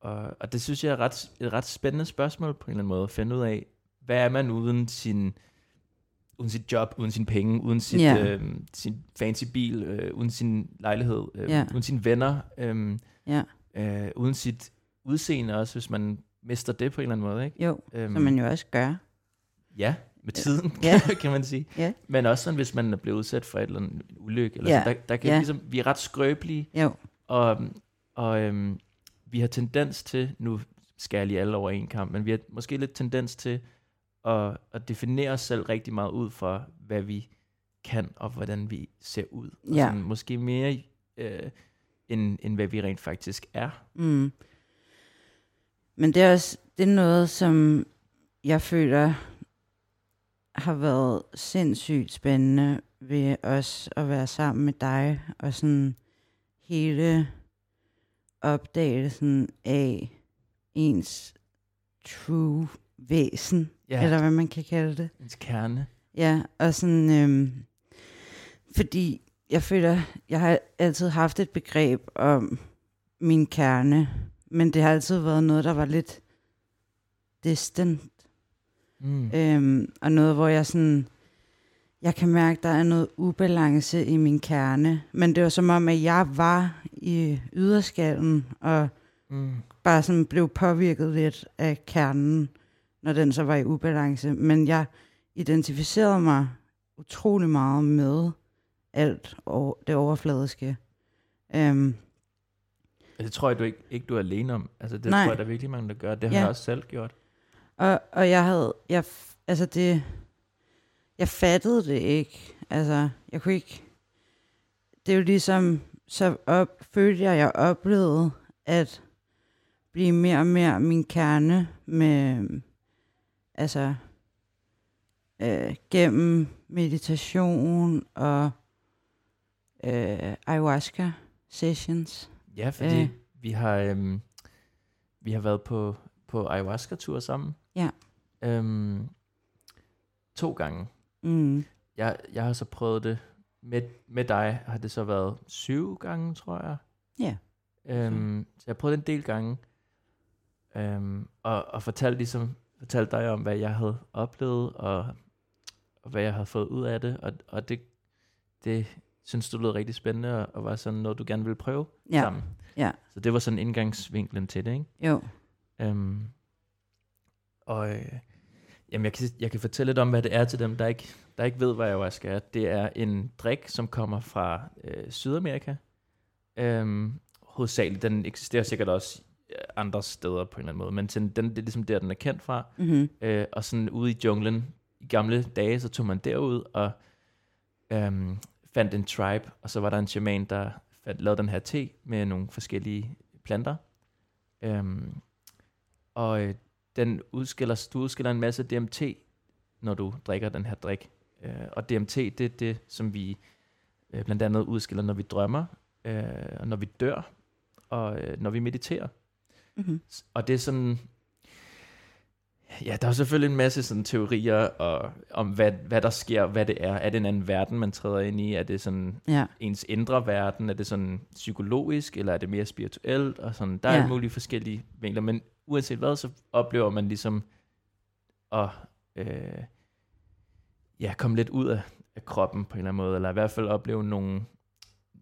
og, og det synes jeg er ret, et ret spændende spørgsmål på en eller anden måde, at finde ud af, hvad er man uden sin uden sit job, uden sin penge, uden sit, Ja. øhm, sin fancy bil, øh, uden sin lejlighed, øh, Ja. uden sine venner, øh, Ja, øh, uden sit udseende også, hvis man mister det på en eller anden måde. Ikke? jo, Øhm, som man jo også gør. Ja, med tiden, Ja. kan man sige. Ja. Men også sådan, hvis man er blevet udsat for et eller andet ulykke. Eller Ja. sådan, der, der kan Ja. ligesom, vi er ret skrøbelige, Jo, og, og øhm, vi har tendens til, nu skal jeg lige alle over en kamp, men vi har måske lidt tendens til at, at definere os selv rigtig meget ud fra, hvad vi kan, og hvordan vi ser ud. Og Ja. sådan, måske mere, øh, end, end hvad vi rent faktisk er. mm. Men det er også det er noget, som jeg føler har været sindssygt spændende ved os at være sammen med dig, og sådan hele opdagelsen af ens true væsen, Ja, eller hvad man kan kalde det. ens kerne. Ja, og sådan, øhm, fordi jeg føler, jeg har altid haft et begreb om min kerne, men det har altid været noget, der var lidt distant. Mm. Øhm, og noget, hvor jeg sådan, jeg kan mærke, der er noget ubalance i min kerne. Men det var som om, at jeg var i yderskallen, og Mm. bare sådan blev påvirket lidt af kernen, når den så var i ubalance. Men jeg identificerede mig utrolig meget med alt og det overfladiske. Øhm, det tror jeg du ikke, ikke du er alene om. Altså det Nej. tror jeg, der er virkelig mange, der gør. Det har Ja. jeg også selv gjort. og, og jeg havde, jeg, altså det, jeg fattede det ikke. Altså, jeg kunne ikke, det er jo ligesom, så op, følte jeg, jeg oplevede at blive mere og mere min kerne med, altså, øh, gennem meditation og øh, ayahuasca sessions. Ja, fordi Øh. vi har øhm, vi har været på på ayahuasca-tur sammen. Ja. Øhm, to gange. Mm. Jeg, jeg har så prøvet det med, med dig, har det så været syv gange, tror jeg. Ja. Øhm, så jeg har prøvet det en del gange. Øhm, og, og fortalt ligesom, fortalt dig om, hvad jeg havde oplevet, og, og hvad jeg havde fået ud af det. Og, og det, det synes du lød rigtig spændende, og, og var sådan noget, du gerne ville prøve Ja, sammen. ja. Så det var sådan indgangsvinklen til det, ikke? jo. Øhm, og øh, jamen jeg, kan, jeg kan fortælle lidt om, hvad det er til dem, der ikke, der ikke ved, hvad ayahuasca er. Det er en drik, som kommer fra øh, Sydamerika. Øhm, hovedsageligt, den eksisterer sikkert også andre steder på en eller anden måde, men den, den, det er ligesom der, den er kendt fra. Mm-hmm. Øh, og sådan ude i junglen, i gamle dage, så tog man derud og øhm, fandt en tribe, og så var der en shaman, der fandt, lavede den her te med nogle forskellige planter. Øhm, og øh, den udskiller, du udskiller en masse DMT, når du drikker den her drik. Øh, og DMT, det er det, som vi øh, blandt andet udskiller, når vi drømmer, øh, når vi dør, og øh, når vi mediterer. Mm-hmm. Og det er sådan... Ja, der er selvfølgelig en masse sådan teorier og, om, hvad, hvad der sker, hvad det er. Er det en anden verden, man træder ind i? Er det sådan Ja, ens indre verden? Er det sådan psykologisk, eller er det mere spirituelt? Og sådan, der er Ja. alle mulige forskellige vinkler, men uanset hvad, så oplever man ligesom at øh, ja, komme lidt ud af, af kroppen på en eller anden måde, eller i hvert fald opleve nogle...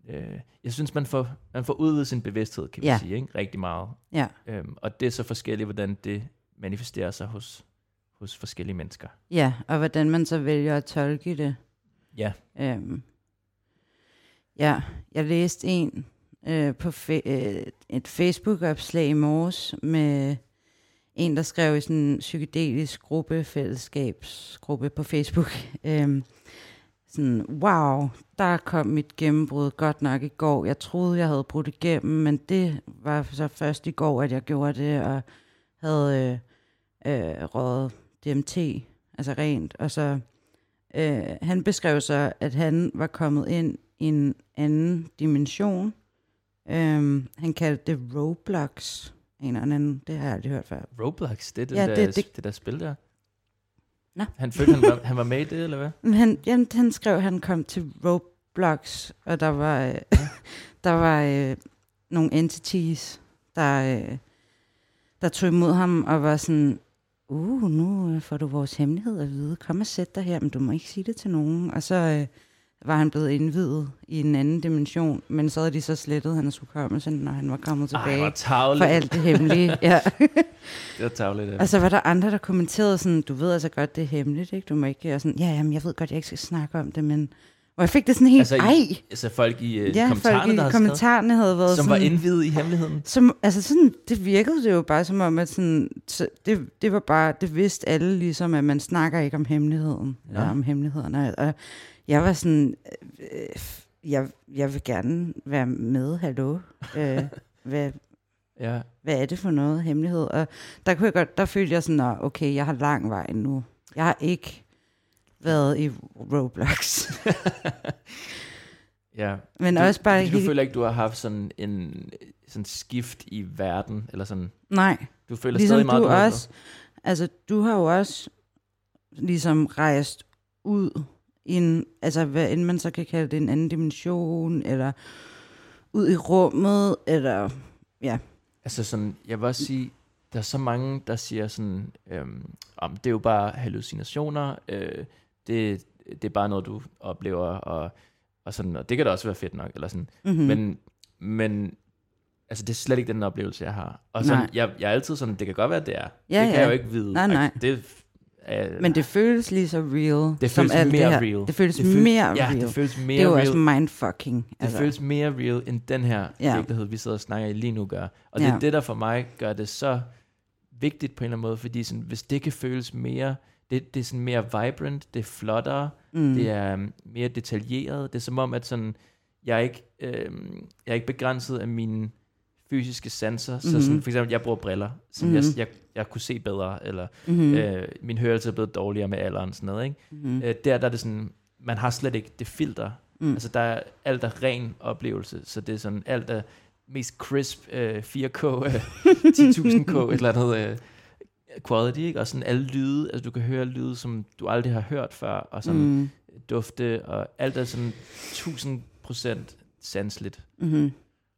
Øh, jeg synes, man får, man får udvidet sin bevidsthed, kan vi Ja. sige, ikke? rigtig meget. ja, Øhm, og det er så forskelligt, hvordan det manifesterer sig hos, hos forskellige mennesker. ja, og hvordan man så vælger at tolke det. Ja, Øhm, ja, jeg læste en øh, på fe- øh, et Facebook-opslag i morges med en, der skrev i sådan en psykedelisk gruppe, fællesskabsgruppe på Facebook. Øhm, sådan, wow, der kom mit gennembrud godt nok i går. Jeg troede, jeg havde brudt igennem, men det var så først i går, at jeg gjorde det, og havde øh, øh, røget DMT, altså rent, og så Øh, han beskrev så, at han var kommet ind i en anden dimension. Øhm, han kaldte det Roblox. En eller anden, det har jeg aldrig hørt før. Roblox, det er det, Ja, der, det, det- det der spil der. Nå. Han følte, han var, han var med i det, eller hvad? Men han, jamen, han skrev, at han kom til Roblox, og der var, øh, der var øh, nogle entities, der, øh, der tog imod ham og var sådan, uh, nu øh, får du vores hemmelighed at vide. Kom og sæt dig her, men du må ikke sige det til nogen. Og så øh, var han blevet indvidet i en anden dimension, men så havde de så slettet hans hukommelse, når han var kommet Ej, tilbage hvor for alt det hemmelige. ja. Det var tavligt. Ja. Og så var der andre, der kommenterede sådan, du ved altså godt, det er hemmeligt, ikke? Du må ikke, og sådan, ja, jamen, jeg ved godt, jeg ikke skal snakke om det, men... Og jeg fik det sådan helt, Altså, altså, i- ej! Altså folk i uh, Ja, kommentarerne, folk i der har kommentarerne havde været skrevet, som var sådan... indvidet i hemmeligheden. Som, altså sådan, det virkede det jo bare som om, at sådan, så det, det var bare, det vidste alle ligesom, at man snakker ikke om hemmeligheden, Ja. om hemmelighederne. Og jeg var sådan, øh, jeg, jeg vil gerne være med, hallo. Øh, hvad, Ja. hvad er det for noget hemmelighed? Og der, kunne jeg godt, der følte jeg sådan, "Nå, okay, jeg har lang vej nu. Jeg har ikke været i Roblox. ja. Men du, også bare Du helt, føler ikke, du har haft sådan en sådan skift i verden, eller sådan... nej, Du føler ligesom stadig meget, du også, altså du har jo også ligesom rejst ud i en, altså hvad end man så kan kalde det, en anden dimension, eller ud i rummet, eller Altså sådan, jeg vil også sige, der er så mange, der siger sådan, øhm, om det er jo bare hallucinationer, øh, det, det er bare noget, du oplever, og, og sådan, og det kan da også være fedt nok, eller sådan. mm-hmm. Mm. Men, men altså, det er slet ikke den oplevelse, jeg har. Og sådan, Nej. jeg, jeg er altid sådan, det kan godt være, det er. Ja, det kan ja. jeg jo ikke vide. Nej, nej. Det, er, Men det føles lige så real, det som føles alt mere det her. real. Det føles, det føles mere ja, real. det føles mere det er jo real. også mindfucking. Det altså. føles mere real, end den her Ja. virkelighed, vi sidder og snakker i lige nu gør. Og det Ja. er det, der for mig gør det så vigtigt på en eller anden måde, fordi sådan, hvis det kan føles mere, det, det er sådan mere vibrant, det er flottere, mm. det er um, mere detaljeret. Det er som om, at sådan, jeg, er ikke, øh, jeg er ikke begrænset af mine fysiske sanser. Mm-hmm. Så sådan, Mhm. for eksempel, jeg bruger briller, så Mhm. jeg, jeg, jeg kunne se bedre, eller mm-hmm. mm. øh, min hørelse er blevet dårligere med alderen, sådan noget. Ikke? mm-hmm. Øh, der, der er det sådan, man har slet ikke det filter. Mm. Altså der er alt er ren oplevelse, så det er sådan alt er mest crisp øh, 4K, øh, 10.000K, et eller andet øh, quality, ikke? Og sådan alle lyde, altså du kan høre lyde, som du aldrig har hørt før, og sådan mm. Dufte, og alt er sådan 1000% sansligt. Mm-hmm.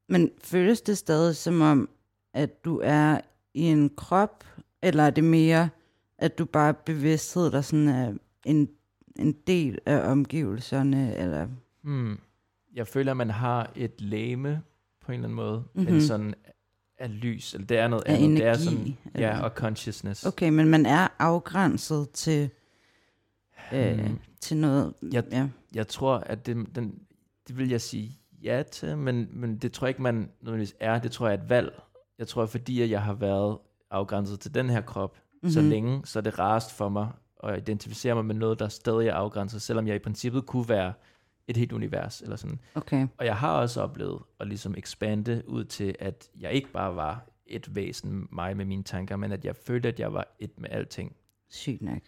Men føles det stadig som om, at du er i en krop, eller er det mere, at du bare er bevidsthed, der sådan er en, en del af omgivelserne, eller... Hmm. Jeg føler, at man har et læme på en eller anden måde, mm-hmm. Mhm. men sådan af lys, eller det er noget Af andet. det er energi, sådan, ja, eller- og consciousness. Okay, men man er afgrænset til, øh, Hmm. til noget... Jeg- ja. jeg tror, at det, den, det vil jeg sige ja til, men, men det tror jeg ikke, man nødvendigvis er. Det tror jeg er et valg. Jeg tror, fordi at jeg har været afgrænset til den her krop mm-hmm. så Mhm. længe, så er det rarest for mig at identificere mig med noget, der stadig er afgrænset, selvom jeg i princippet kunne være et helt univers. Eller sådan. Okay. Og jeg har også oplevet at ligesom ekspande ud til, at jeg ikke bare var et væsen, mig med mine tanker, men at jeg følte, at jeg var et med alting. Sygt nok.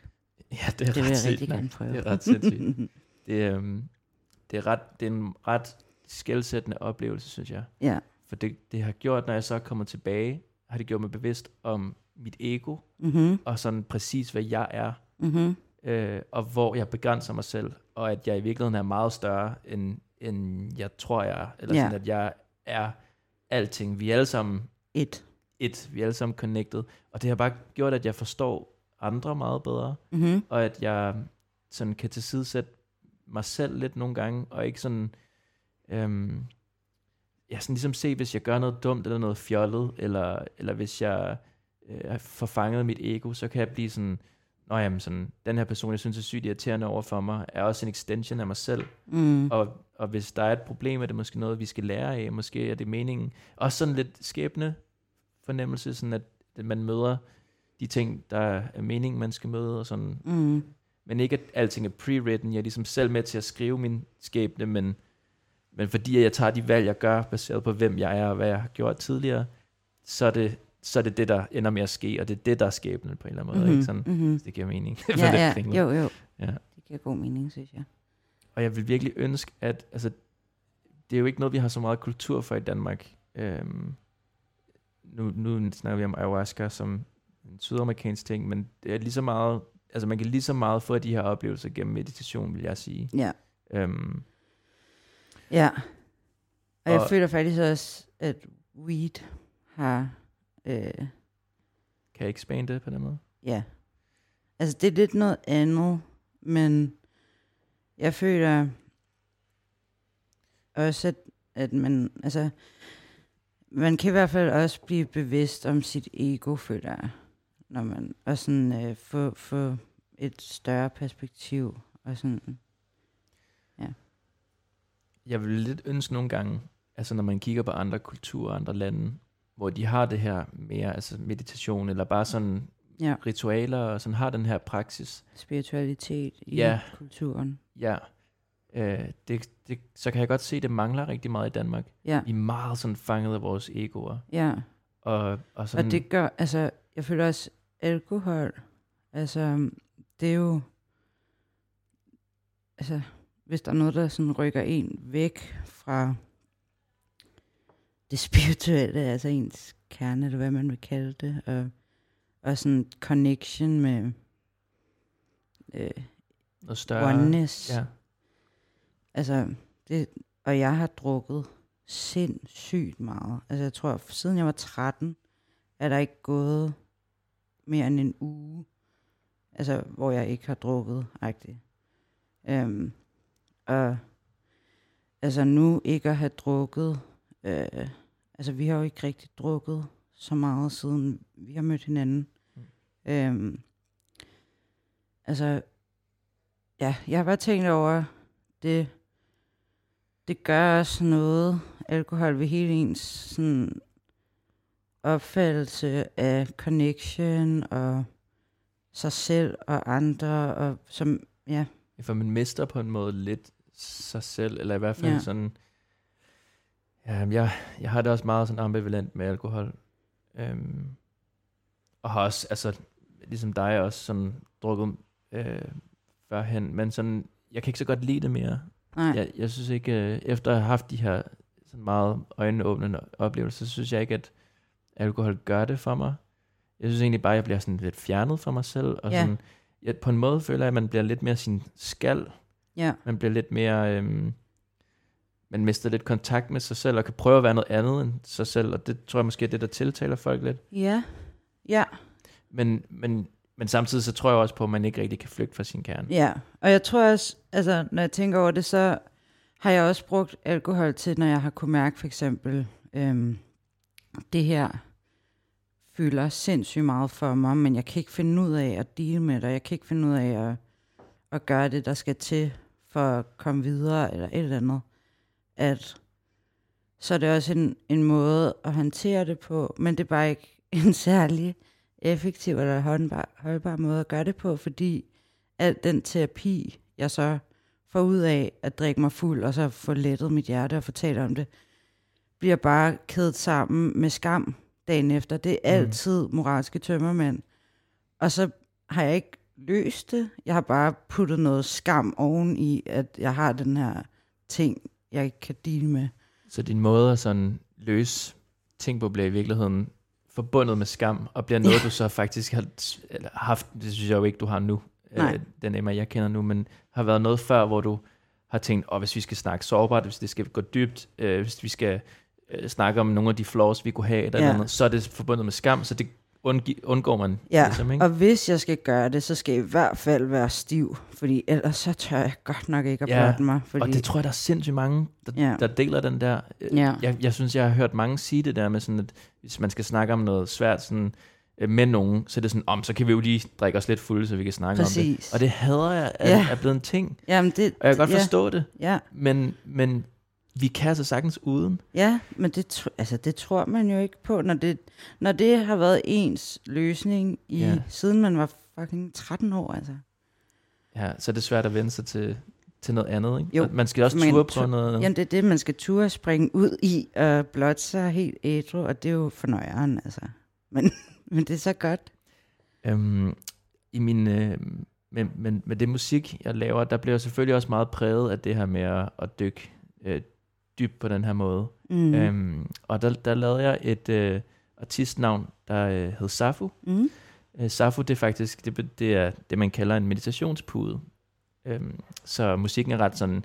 Ja, det er Det vil ret jeg sygt rigtig nok. gerne prøve. Det er ret sindssygt. Det, er, øhm, det, er ret, det er en ret skældsættende oplevelse, synes jeg. ja. For det, det har gjort, når jeg så er kommet tilbage, har det gjort mig bevidst om mit ego, Mhm. og sådan præcis, hvad jeg er, Mhm. øh, og hvor jeg begrænser mig selv, og at jeg i virkeligheden er meget større, end, end jeg tror, jeg er. Eller Ja. sådan, at jeg er alting. Vi er alle sammen Et. et, vi er alle sammen connected, og det har bare gjort, at jeg forstår andre meget bedre, Mhm. og at jeg sådan kan tilsidesætte mig selv lidt nogle gange, og ikke sådan, øhm, ja, sådan ligesom se, hvis jeg gør noget dumt, eller noget fjollet, eller, eller hvis jeg øh, får fanget mit ego, så kan jeg blive sådan, Nå jamen, sådan, den her person, jeg synes er sygt irriterende over for mig, er også en extension af mig selv, Mm. og, og hvis der er et problem, er det måske noget, vi skal lære af, måske er det meningen. Også sådan lidt skæbne fornemmelse, sådan at, man møder de ting, der er meningen, man skal møde, og sådan. Mm. Men ikke, at alting er pre-written. Jeg er ligesom selv med til at skrive min skæbne, men, men fordi jeg tager de valg, jeg gør, baseret på, hvem jeg er, og hvad jeg har gjort tidligere, så er det, så er det det, der ender med at ske, og det er det, der er skæbnen på en eller anden måde. Mhm. Ikke? Sådan, Mhm. hvis det giver mening. Ja, ja. kringlet. Jo, jo. Ja. Det giver god mening, synes jeg. Og jeg vil virkelig ønske, at altså, det er jo ikke noget, vi har så meget kultur for i Danmark. Øhm, nu, nu snakker vi om ayahuasca som en sydamerikansk ting, men det er lige så meget, altså man kan lige så meget få de her oplevelser gennem meditation, vil jeg sige. Ja. Øhm, Ja. Og jeg Og- føler faktisk også, at weed har... Øh, kan jeg expande det på den måde? ja. Altså, det er lidt noget andet, men jeg føler også, at, at man... Altså, man kan i hvert fald også blive bevidst om sit ego, føler jeg. Når man, og sådan øh, få, få et større perspektiv. Og sådan, Jeg vil lidt ønske nogle gange, altså når man kigger på andre kulturer, andre lande, hvor de har det her mere, altså meditation, eller bare sådan ja, ritualer, og sådan har den her praksis, spiritualitet i Ja. kulturen. Ja, øh, det, det, så kan jeg godt se, at det mangler rigtig meget i Danmark. Ja, Vi er meget sådan fanget af vores egoer. ja. Og, og, sådan, Og det gør, altså, jeg føler også, alkohol, altså, det er jo, altså, hvis der er noget, der sådan rykker en væk fra det spirituelle, altså ens kerne, eller hvad man vil kalde det, og, og sådan connection med øh, noget større. oneness. Ja. Altså, det, og jeg har drukket sindssygt meget. Altså, jeg tror, siden jeg var 13, er der ikke gået mere end en uge, altså, hvor jeg ikke har drukket, rigtigt. Øhm, og altså, nu ikke at have drukket, øh, altså, vi har jo ikke rigtig drukket så meget, siden vi har mødt hinanden. Mm. Øhm, altså, ja, jeg har bare tænkt over, det, det gør også noget, alkohol ved hele ens sådan, opfattelse af connection og sig selv og andre, og som, ja, For man mister på en måde lidt sig selv, eller i hvert fald Ja. sådan... Ja, jeg, jeg har det også meget sådan ambivalent med alkohol. Øhm, og har også, altså, ligesom dig også sådan drukket øh, førhen, men sådan, jeg kan ikke så godt lide det mere. nej, jeg, jeg synes ikke, øh, efter at have haft de her sådan meget øjenåbnende oplevelser, så synes jeg ikke, at alkohol gør det for mig. Jeg synes egentlig bare, at jeg bliver sådan lidt fjernet fra mig selv, og Ja. sådan, jeg, på en måde føler jeg, at man bliver lidt mere sin skal. Ja, Man bliver lidt mere, øhm, man mister lidt kontakt med sig selv, og kan prøve at være noget andet end sig selv, og det tror jeg måske er det, der tiltaler folk lidt. ja, ja, Men, men, men samtidig så tror jeg også på, at man ikke rigtig kan flygte fra sin kerne. ja. Og jeg tror også, altså, når jeg tænker over det, så har jeg også brugt alkohol til, når jeg har kunne mærke for eksempel, øhm, det her fylder sindssygt meget for mig, men jeg kan ikke finde ud af at deal med det, jeg kan ikke finde ud af at, at gøre det, der skal til for at komme videre, eller et eller andet. At så er det også en, en måde at håndtere det på, men det er bare ikke en særlig effektiv eller holdbar, holdbar måde at gøre det på, fordi al den terapi, jeg så får ud af at drikke mig fuld, og så få lettet mit hjerte og fortælle om det, bliver bare kædet sammen med skam dagen efter. Det er Mm. altid moralske tømmermænd. Og så har jeg ikke løst det. Jeg har bare puttet noget skam oven i, at jeg har den her ting, jeg ikke kan deal med. Så din måde at sådan løse ting på bliver i virkeligheden forbundet med skam, og bliver noget, du så faktisk har eller haft, det synes jeg jo ikke, du har nu, Nej. øh, den Emma, jeg kender nu, men har været noget før, hvor du har tænkt, oh, hvis vi skal snakke sårbart, hvis det skal gå dybt, øh, hvis vi skal øh, snakke om nogle af de flaws, vi kunne have, eller, Ja. ja. andet, så er det forbundet med skam, så det undgi- undgår man Ja, ligesom, ikke? og hvis jeg skal gøre det, så skal jeg i hvert fald være stiv, fordi ellers så tør jeg godt nok ikke at Ja, blotte mig. Fordi, Og det tror jeg, der er sindssygt mange, der, Ja. der deler den der. Øh, Ja. Jeg, jeg synes, jeg har hørt mange sige det der med sådan, at hvis man skal snakke om noget svært sådan, øh, med nogen, så er det sådan, om så kan vi jo lige drikke os lidt fulde, så vi kan snakke om Præcis. det. Og det hader jeg, at ja. er blevet en ting. Jamen det, Og jeg kan godt ja, forstå det, Ja, men, men vi kan altså sagtens uden. ja, men det, altså, det tror man jo ikke på, når det, når det har været ens løsning, i, Ja. siden man var fucking 13 år. Altså. Ja, så er det svært at vende sig til, til noget andet. Ikke? Jo, man skal også men ture tu- på noget. Jamen det er det, man skal turde springe ud i, og blotte sig helt ædru, og det er jo fornøjeren, altså. Men, men det er så godt. Øhm, I min, øh, med, med, med det musik, jeg laver, der bliver jeg selvfølgelig også meget præget af det her med at, at dykke øh, dybt på den her måde. Mm. Øhm, og der, der lavede jeg et øh, artistnavn, der øh, hed Safu. Mm. Øh, Safu, det er faktisk det, det, er det, man kalder en meditationspude. Øhm, så musikken er ret sådan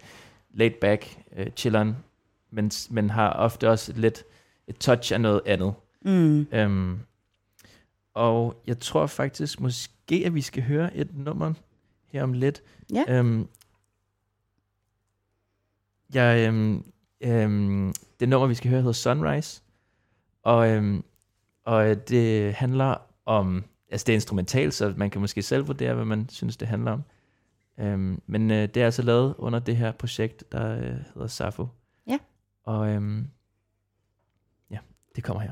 laid back, øh, chilleren, men, men har ofte også lidt et touch af noget andet. Mm. Øhm, og jeg tror faktisk måske, at vi skal høre et nummer her om lidt. Ja. Øhm, jeg, øhm, øhm, det nummer, vi skal høre, hedder Sunrise. Og, øhm, og øh, det handler om... Altså, det er instrumentalt, så man kan måske selv vurdere, hvad man synes, det handler om. Øhm, men øh, det er altså lavet under det her projekt, der øh, hedder Safo. Ja. Og øhm, ja, det kommer her.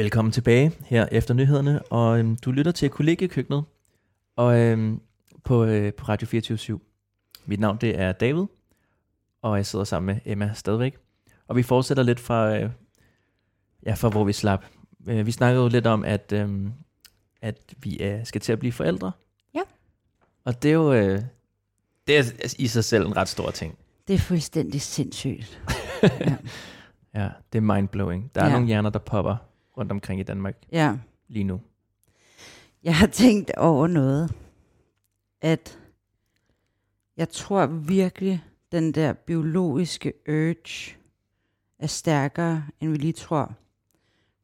Velkommen tilbage her efter nyhederne, og øhm, du lytter til kollegiekøkkenet og, øhm, på, øh, på Radio 24 Mit navn det er David, og jeg sidder sammen med Emma stadigvæk. Og vi fortsætter lidt fra, øh, ja, fra hvor vi slap. Øh, vi snakkede jo lidt om, at, øhm, at vi øh, skal til at blive forældre. Ja. Og det er jo øh, det er i sig selv en ret stor ting. Det er fuldstændig sindssygt. ja. Ja, det er mindblowing. Der er Ja. nogle hjerner, der popper rundt omkring i Danmark ja. lige nu. Jeg har tænkt over noget, at jeg tror virkelig, den der biologiske urge er stærkere, end vi lige tror.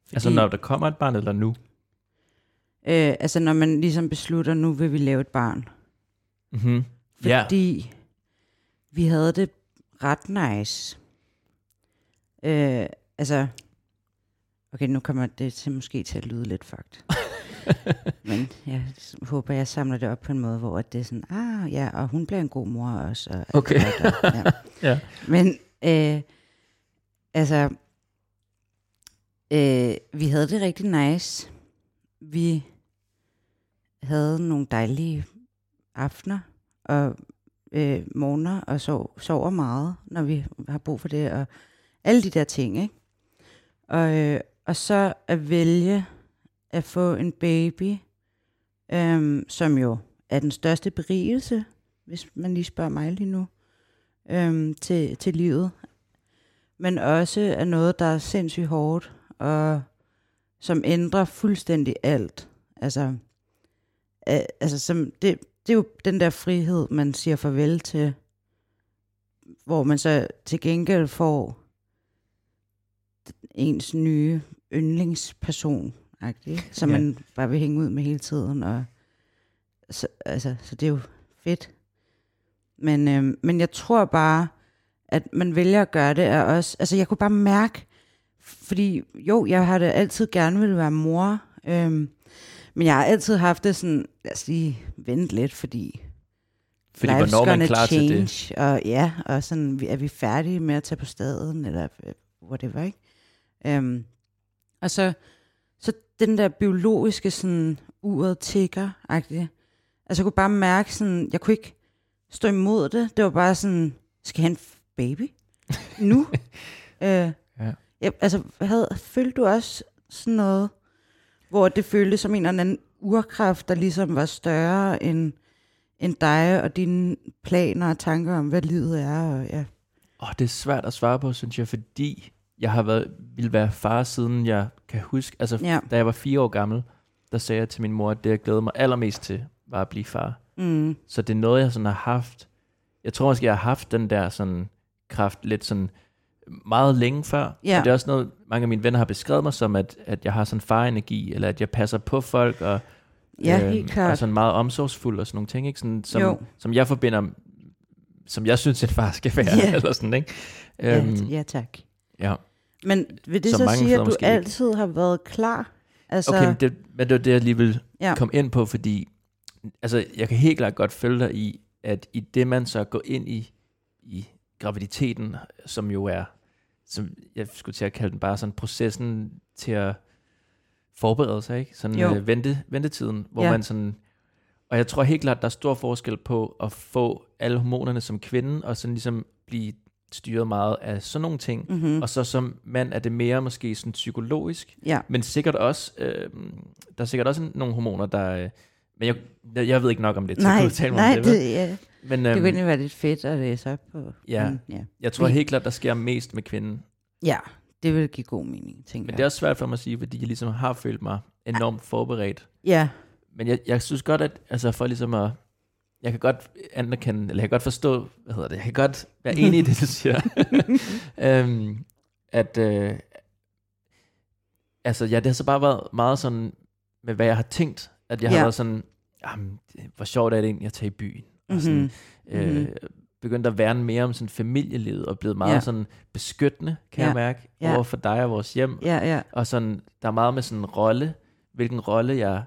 Fordi, Altså når der kommer et barn, eller nu? øh, altså når man ligesom beslutter, nu vil vi lave et barn. Mm-hmm. Fordi vi havde det ret nice. Øh, altså, okay, nu kommer det til måske til at lyde lidt fucked. Men jeg håber, jeg samler det op på en måde, hvor det er sådan, ah ja, og hun bliver en god mor også. Og Okay. der, ja. Ja. Men øh, altså, øh, vi havde det rigtig nice. Vi havde nogle dejlige aftener og øh, morgener og sov, sover meget, når vi har brug for det, og alle de der ting, ikke? Og, øh, og så at vælge at få en baby, øhm, som jo er den største berigelse, hvis man lige spørger mig lige nu, øhm, til, til livet. Men også er noget, der er sindssygt hårdt, og som ændrer fuldstændig alt. Altså, øh, altså som, det, det er jo den der frihed, man siger farvel til, hvor man så til gengæld får ens nye yndlingsperson, som Ja. man bare vil hænge ud med hele tiden. Og, så, altså, så det er jo fedt. Men, øhm, men jeg tror bare, at man vælger at gøre det er også, altså jeg kunne bare mærke, fordi jo, jeg har det altid gerne vil være mor, øhm, men jeg har altid haft det sådan, lad os lige vente lidt, fordi fordi life's hvornår man klar change, til det? Og ja, og sådan, er vi færdige med at tage på staden, eller øh, whatever, ikke? Øhm, og så, den der biologiske sådan, uret tigger -agtige. Altså jeg kunne bare mærke sådan, jeg kunne ikke stå imod det. Det var bare sådan, skal f- baby? Nu? øh, Ja. jeg, altså, havde, følte du også sådan noget, hvor det føltes som en eller anden urkraft, der ligesom var større end, end dig og dine planer og tanker om, hvad livet er? Og, ja. Åh, det er svært at svare på, synes jeg, fordi jeg har været, vil være far, siden jeg kan huske. Altså, Ja. da jeg var fire år gammel, der sagde jeg til min mor, at det, jeg glædede mig allermest til, var at blive far. Mm. Så det er noget, jeg sådan har haft. Jeg tror måske, jeg har haft den der sådan kraft lidt sådan meget længe før. Ja. Og det er også noget, mange af mine venner har beskrevet mig som, at, at jeg har sådan farenergi, eller at jeg passer på folk, og, Ja, øhm, helt klart. og sådan meget omsorgsfuld og sådan nogle ting, ikke? Sådan, som, Jo. som jeg forbinder, som jeg synes, en far skal være, Ja. eller sådan, ikke? ja, Øhm, ja, tak. ja. Men vil det så mange sige, at du måske ikke. altid har været klar? Altså, Okay, men det, men det var det, jeg lige vil Ja. komme ind på, fordi altså, jeg kan helt klart godt følge dig i, at i det, man så går ind i, i graviditeten, som jo er, som jeg skulle til at kalde den bare sådan processen til at forberede sig, ikke? Sådan Jo. øh, vente, ventetiden, hvor Ja. man sådan, og jeg tror helt klart, der er stor forskel på at få alle hormonerne som kvinde, og sådan ligesom blive styret meget af sådan nogle ting, mm-hmm. og så som mand er det mere måske sådan psykologisk, ja. men sikkert også, øh, der er sikkert også nogle hormoner, der... Øh, men jeg, jeg, ved ikke nok om det, til at Nej, kunne udtale mig nej om det. det, ja. Men det kunne øhm, være lidt fedt at læse op på. Ja. Men, ja. jeg tror helt klart, der sker mest med kvinden. ja, det vil give god mening, tænker Men jeg. det er også svært for mig at sige, fordi jeg ligesom har følt mig enormt forberedt. Ja, Men jeg, jeg synes godt, at altså for ligesom at... Jeg kan godt anerkende, eller jeg kan godt forstå, hvad hedder det, jeg kan godt være enig i det, du siger. øhm, at, øh, altså ja, det har så bare været meget sådan, med hvad jeg har tænkt, at jeg har Ja. været sådan, jamen, hvor sjovt er det egentlig at tage i byen. Og sådan, mm-hmm. øh, Mhm. begyndt at værne mere om sådan familielivet, og blevet meget Ja. sådan beskyttende, kan Ja. jeg mærke, Ja. over for dig og vores hjem. ja, ja. Og sådan, der er meget med sådan en rolle, hvilken rolle jeg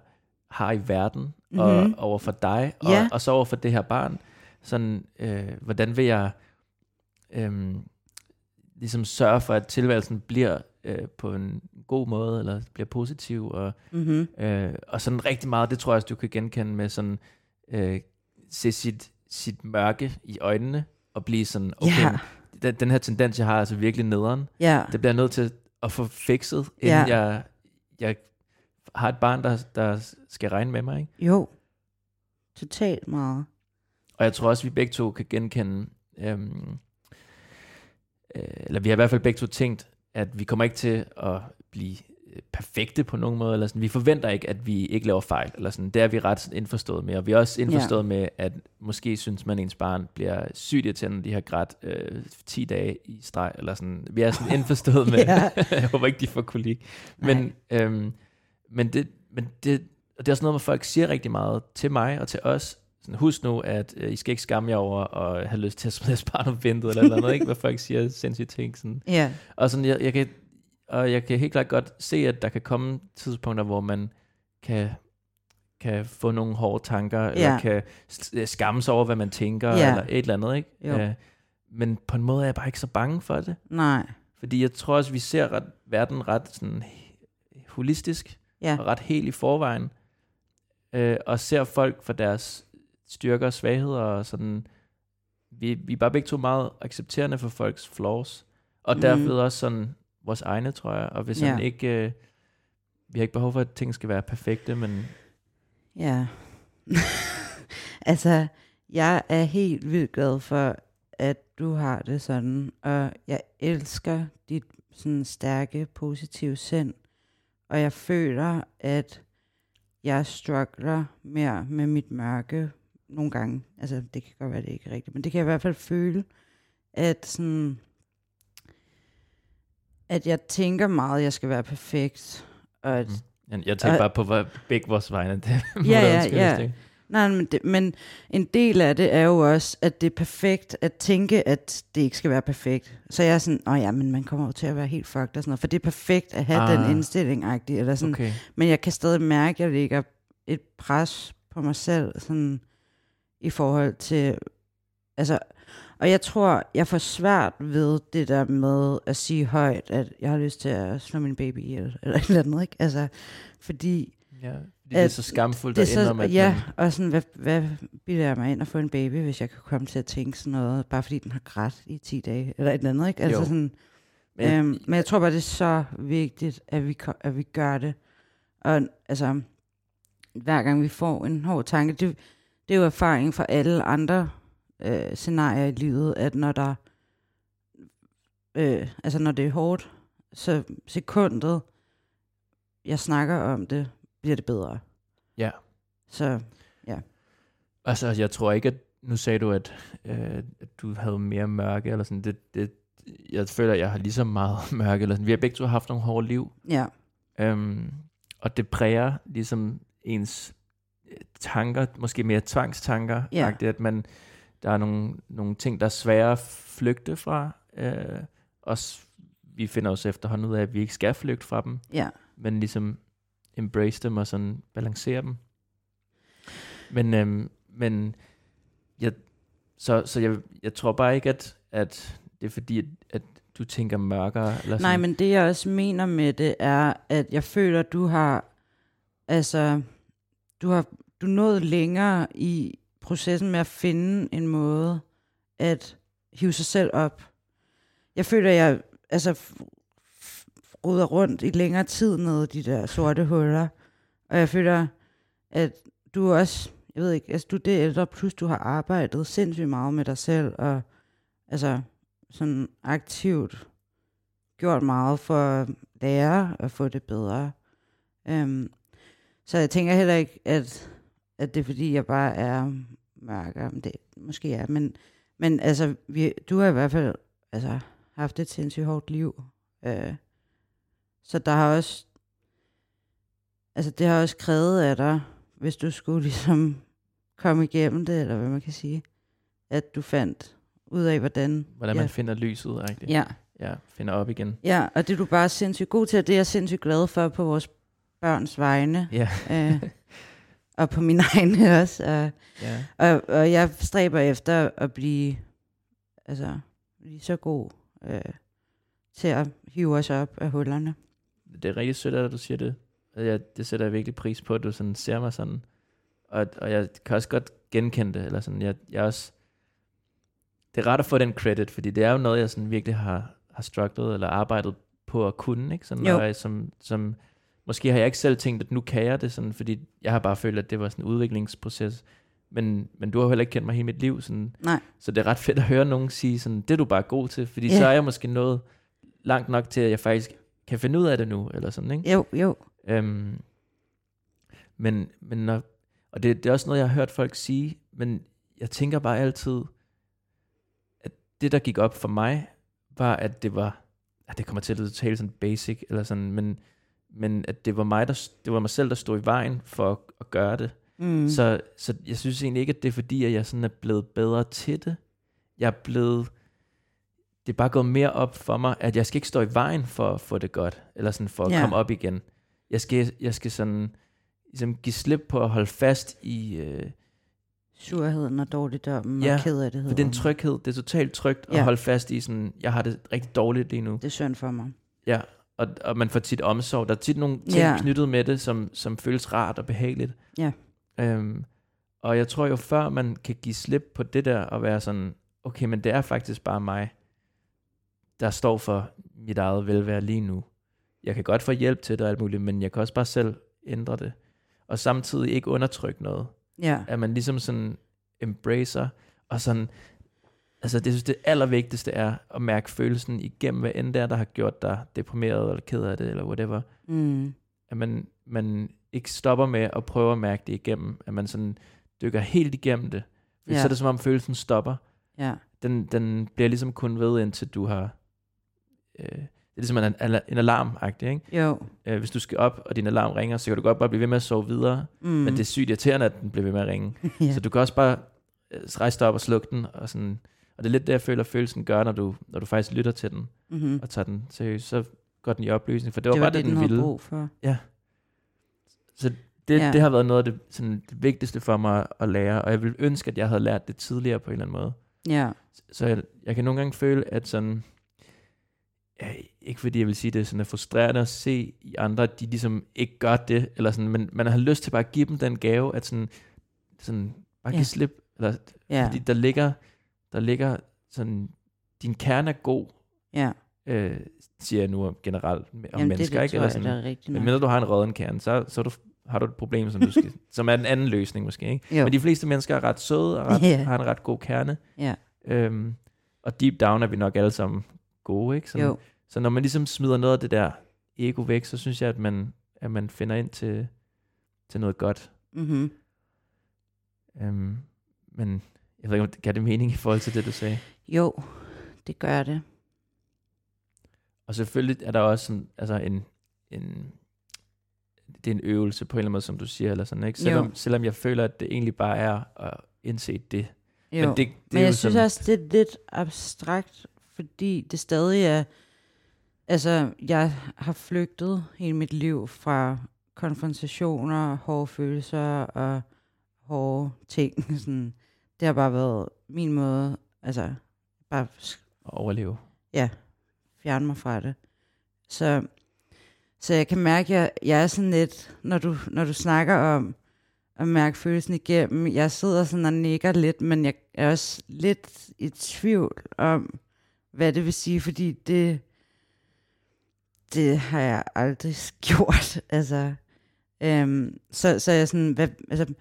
har i verden, mm-hmm. og Mhm. over for dig, og, Ja. og så over for det her barn. Sådan, øh, hvordan vil jeg øh, ligesom sørge for, at tilværelsen bliver øh, på en god måde, eller bliver positiv, og, Mm-hmm. øh, og sådan rigtig meget, det tror jeg også, du kan genkende med sådan, øh, se sit, sit mørke i øjnene, og blive sådan, okay, Ja. den, den her tendens, jeg har, er altså virkelig nederen. Ja. Det bliver jeg nødt til at få fikset, inden Ja. jeg, jeg har et barn, der, der skal regne med mig. Ikke? Jo. Totalt meget. Og jeg tror også, vi begge to kan genkende, øhm, øh, eller vi har i hvert fald begge to tænkt, at vi kommer ikke til at blive øh, perfekte på nogen måde, eller sådan. vi forventer ikke, at vi ikke laver fejl, eller sådan. det er vi ret indforstået med, og vi er også indforstået ja. med, at måske synes man, at ens barn bliver sygt irriterende, når de har grædt øh, 10 dage i streg, eller sådan. Vi er sådan indforstået med, jeg håber ikke, de får kolik. Men, øhm, men, det, men det, og det er også noget, hvor folk siger rigtig meget til mig og til os. Sådan, husk nu, at øh, I skal ikke skamme jer over at have lyst til at smide barn op vinduet, eller noget, ikke? Hvad folk siger sindssyge ting. Sådan. Ja. Og, sådan, jeg, jeg kan, og jeg kan helt klart godt se, at der kan komme tidspunkter, hvor man kan, kan få nogle hårde tanker, ja. eller kan s- skamme sig over, hvad man tænker, Ja. eller et eller andet. Ikke? Jo. Øh, men på en måde er jeg bare ikke så bange for det. Nej. Fordi jeg tror også, vi ser ret, verden ret sådan holistisk, Ja. og ret helt i forvejen, øh, og ser folk for deres styrker og svagheder, og sådan, vi, vi er bare begge to meget accepterende for folks flaws, og Mhm. derved også sådan vores egne, tror jeg, og hvis sådan Ja. ikke, øh, vi har ikke behov for, at ting skal være perfekte, men Ja. altså, jeg er helt vildt glad for, at du har det sådan, og jeg elsker dit sådan stærke, positive sind, og jeg føler, at jeg struggler mere med mit mørke nogle gange. Altså, det kan godt være, det ikke er rigtigt, men det kan jeg i hvert fald føle, at sådan, at jeg tænker meget, at jeg skal være perfekt, og at mm. jeg, tænker Og- bare på hvor, begge vores vegne. Det må Ja, ja, ja. ikke? Nej, men, det, men en del af det er jo også, at det er perfekt at tænke, at det ikke skal være perfekt. Så jeg er sådan, åh ja, men man kommer jo til at være helt fucked og sådan noget, for det er perfekt at have ah. Den indstilling eller sådan. Okay. Men jeg kan stadig mærke, at jeg lægger et pres på mig selv, sådan i forhold til, altså, og jeg tror, jeg får svært ved det der med at sige højt, at jeg har lyst til at slå min baby ihjel, eller et eller andet, ikke? Altså, fordi Ja, fordi det er At så skamfuldt det at er så, indrømme, at ja, man, og sådan, hvad, hvad bilder jeg mig ind at få en baby, hvis jeg kan komme til at tænke sådan noget, bare fordi den har grædt i 10 dage, eller et eller andet, ikke? Altså Jo. sådan, men, øhm, men jeg tror bare, det er så vigtigt, at vi, at vi gør det. Og altså, hver gang vi får en hård tanke, det, det er jo erfaring fra alle andre øh, scenarier i livet, at når der, øh, altså når det er hårdt, så sekundet, jeg snakker om det, bliver det bedre. Ja. Så Altså, jeg tror ikke, at nu sagde du, at, øh, at du havde mere mørke, eller sådan, det, det, jeg føler, at jeg har lige så meget mørke, eller sådan. Vi har begge to haft nogle hårde liv, ja, øhm, og det præger ligesom ens øh, tanker, måske mere tvangstanker, Ja. at man, der er nogle, nogle ting, der er svære at flygte fra, øh, også vi finder os efterhånden ud af, at vi ikke skal flygte fra dem, ja, men ligesom embrace dem og sådan balancere dem. Men, øhm, men jeg, så, så jeg, jeg tror bare ikke, at, at det er fordi, at, at du tænker mørkere. Eller sådan. Nej, men det jeg også mener med det er, at jeg føler, at du har, altså, du har du nået længere i processen med at finde en måde at hive sig selv op. Jeg føler, at jeg altså, ruder rundt i længere tid nede i de der sorte huller. Og jeg føler, at du også, jeg ved ikke, altså du er det ældre, plus du har arbejdet sindssygt meget med dig selv, og altså sådan aktivt gjort meget for at lære at få det bedre. Um, så jeg tænker heller ikke, at, at det er fordi, jeg bare er mørkere, men det måske er, men, men altså, vi, du har i hvert fald altså, haft et sindssygt hårdt liv. Øh, så der har også, altså det har også krævet af dig, hvis du skulle ligesom komme igennem det, eller hvad man kan sige, at du fandt ud af, hvordan... Hvordan ja, man finder lyset, rigtigt. Ja, ja, finder op igen. Ja, og det er du bare sindssygt god til, og det er jeg sindssygt glad for på vores børns vegne, Ja, øh, og på min egne også. Og, ja. og, og jeg stræber efter at blive altså, lige så god øh, til at hive os op af hullerne. Det er rigtig sødt, at du siger det. Og jeg, det sætter jeg virkelig pris på, at du sådan ser mig sådan. Og, og jeg kan også godt genkende det, eller sådan, jeg, jeg også, det er rart at få den credit, fordi det er jo noget, jeg sådan virkelig har, har strugglet eller arbejdet på at kunne, ikke? Sådan, når jeg, som, som, måske har jeg ikke selv tænkt, at nu kan jeg det, sådan, fordi jeg har bare følt, at det var sådan en udviklingsproces. Men, men du har heller ikke kendt mig hele mit liv, sådan, Nej. så det er ret fedt at høre nogen sige sådan, det er du bare god til, fordi Ja. så er jeg måske nået langt nok til, at jeg faktisk kan finde ud af det nu, eller sådan, ikke? Jo, jo. Øhm, men, men når, og det, det er også noget, jeg har hørt folk sige, men jeg tænker bare altid, at det, der gik op for mig, var, at det var, at det kommer til at tale sådan basic, eller sådan, men, men at det var mig, der, det var mig selv, der stod i vejen for at, at gøre det. Mm. Så, så jeg synes egentlig ikke, at det er fordi, at jeg sådan er blevet bedre til det. Jeg er blevet, det er bare gået mere op for mig, at jeg skal ikke stå i vejen for at få det godt, eller sådan for at Ja. komme op igen. Jeg skal, jeg skal sådan ligesom give slip på at holde fast i, øh, Surheden og dårligdommen Ja, og kederligheden. for det er en tryghed, det er totalt trygt at Ja. holde fast i sådan, jeg har det rigtig dårligt lige nu. Det er synd for mig. Ja, og, og man får tit omsorg. Der er tit nogle ting Ja. knyttet med det, som, som føles rart og behageligt. Ja. Øhm, og jeg tror jo, før man kan give slip på det der, og være sådan, okay, men det er faktisk bare mig, der står for mit eget velvære lige nu. Jeg kan godt få hjælp til det og alt muligt, men jeg kan også bare selv ændre det. Og samtidig ikke undertrykke noget. Ja. At man ligesom sådan embracer, og sådan, altså det synes det allervigtigste er at mærke følelsen igennem, hvad end det er, der har gjort dig deprimeret, eller ked af det, eller whatever. Mm. At man, man ikke stopper med at prøve at mærke det igennem, at man sådan dykker helt igennem det. For Ja. så er det som om følelsen stopper. Ja. Den, den bliver ligesom kun ved, indtil du har... Øh, det er ligesom en, en alarm ikke? Jo. Øh, hvis du skal op, og din alarm ringer, så kan du godt bare blive ved med at sove videre. Mm. Men det er sygt irriterende, at den bliver ved med at ringe. ja. Så du kan også bare øh, rejse dig op og slukke den. Og, sådan, og det er lidt det, jeg føler, følelsen gør, når du, når du faktisk lytter til den mm-hmm. og tager den seriøst. Så går den i opløsning, for det var, det var bare det, det, den havde ville. brug for. Så det, Ja. ja. det har været noget af det, sådan, det vigtigste for mig at lære, og jeg vil ønske, at jeg havde lært det tidligere på en eller anden måde. Ja. Så jeg, jeg kan nogle gange føle, at sådan, ja, ikke fordi jeg vil sige, det er sådan er frustrerende at se i andre, at de ligesom ikke gør det, eller sådan, men man har lyst til bare at give dem den gave, at sådan, sådan bare Ja. give slip, eller, Ja. fordi der ligger, der ligger sådan, din kerne er god, ja. øh, siger jeg nu generelt om Jamen, mennesker, det, det ikke? Eller sådan, men mindre du har en rådden kerne, så, så du, har du et problem, som, du skal, som er en anden løsning måske. Ikke? Jo. Men de fleste mennesker er ret søde og ret, Ja. har en ret god kerne. Ja. Øhm, og deep down er vi nok alle sammen gode. Ikke? Sådan, Jo. Så når man ligesom smider noget af det der ego væk, så synes jeg, at man, at man finder ind til, til noget godt. Mm-hmm. Øhm, men jeg ved ikke, om det gav det mening i forhold til det, du sagde. Jo, det gør det. Og selvfølgelig er der også sådan, altså en, en, det er en øvelse på en eller anden måde, som du siger, eller sådan, ikke? Selvom, selvom jeg føler, at det egentlig bare er at indse det. Jo. Men det, det Men jeg jo synes sådan, også, det er lidt abstrakt, fordi det stadig er... Altså, jeg har flygtet hele mit liv fra konfrontationer, hårde følelser og hårde ting. Sådan, det har bare været min måde, altså, bare at overleve. ja, fjerne mig fra det. Så, så jeg kan mærke, at jeg, jeg er sådan lidt, når du, når du snakker om at mærke følelsen igennem, jeg sidder sådan og nikker lidt, men jeg er også lidt i tvivl om, hvad det vil sige, fordi det, det har jeg aldrig gjort. Altså, øhm, så, så jeg sådan, hvad, altså,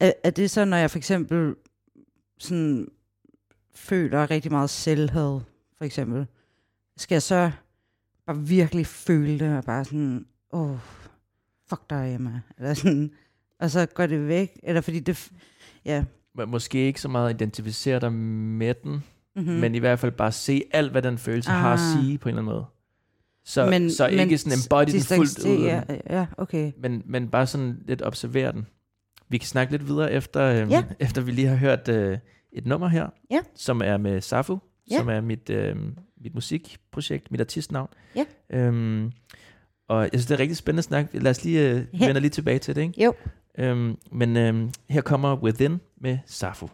er, er det så, når jeg for eksempel sådan føler rigtig meget selvhed, for eksempel, skal jeg så bare virkelig føle det, og bare sådan, åh, oh, fuck dig, Emma. Eller sådan, og så går det væk, eller fordi det, ja. Men Måske ikke så meget identificere dig med den, Mm-hmm. mm. men i hvert fald bare se alt, hvad den følelse ah. har at Ah. sige på en eller anden måde. Så, men, så ikke sådan embody den fuldt ud, Ja, ja, okay. men, men bare sådan lidt observere den. Vi kan snakke lidt videre efter, øhm, Ja. efter vi lige har hørt øh, et nummer her, Ja. som er med Safu, Ja. som er mit, øh, mit musikprojekt, mit artistnavn. Ja. Øhm, og jeg synes, det er rigtig spændende snak. Lad os lige øh, Ja. vende lige tilbage til det, ikke? Jo. Øhm, men øhm, her kommer Within med Safu.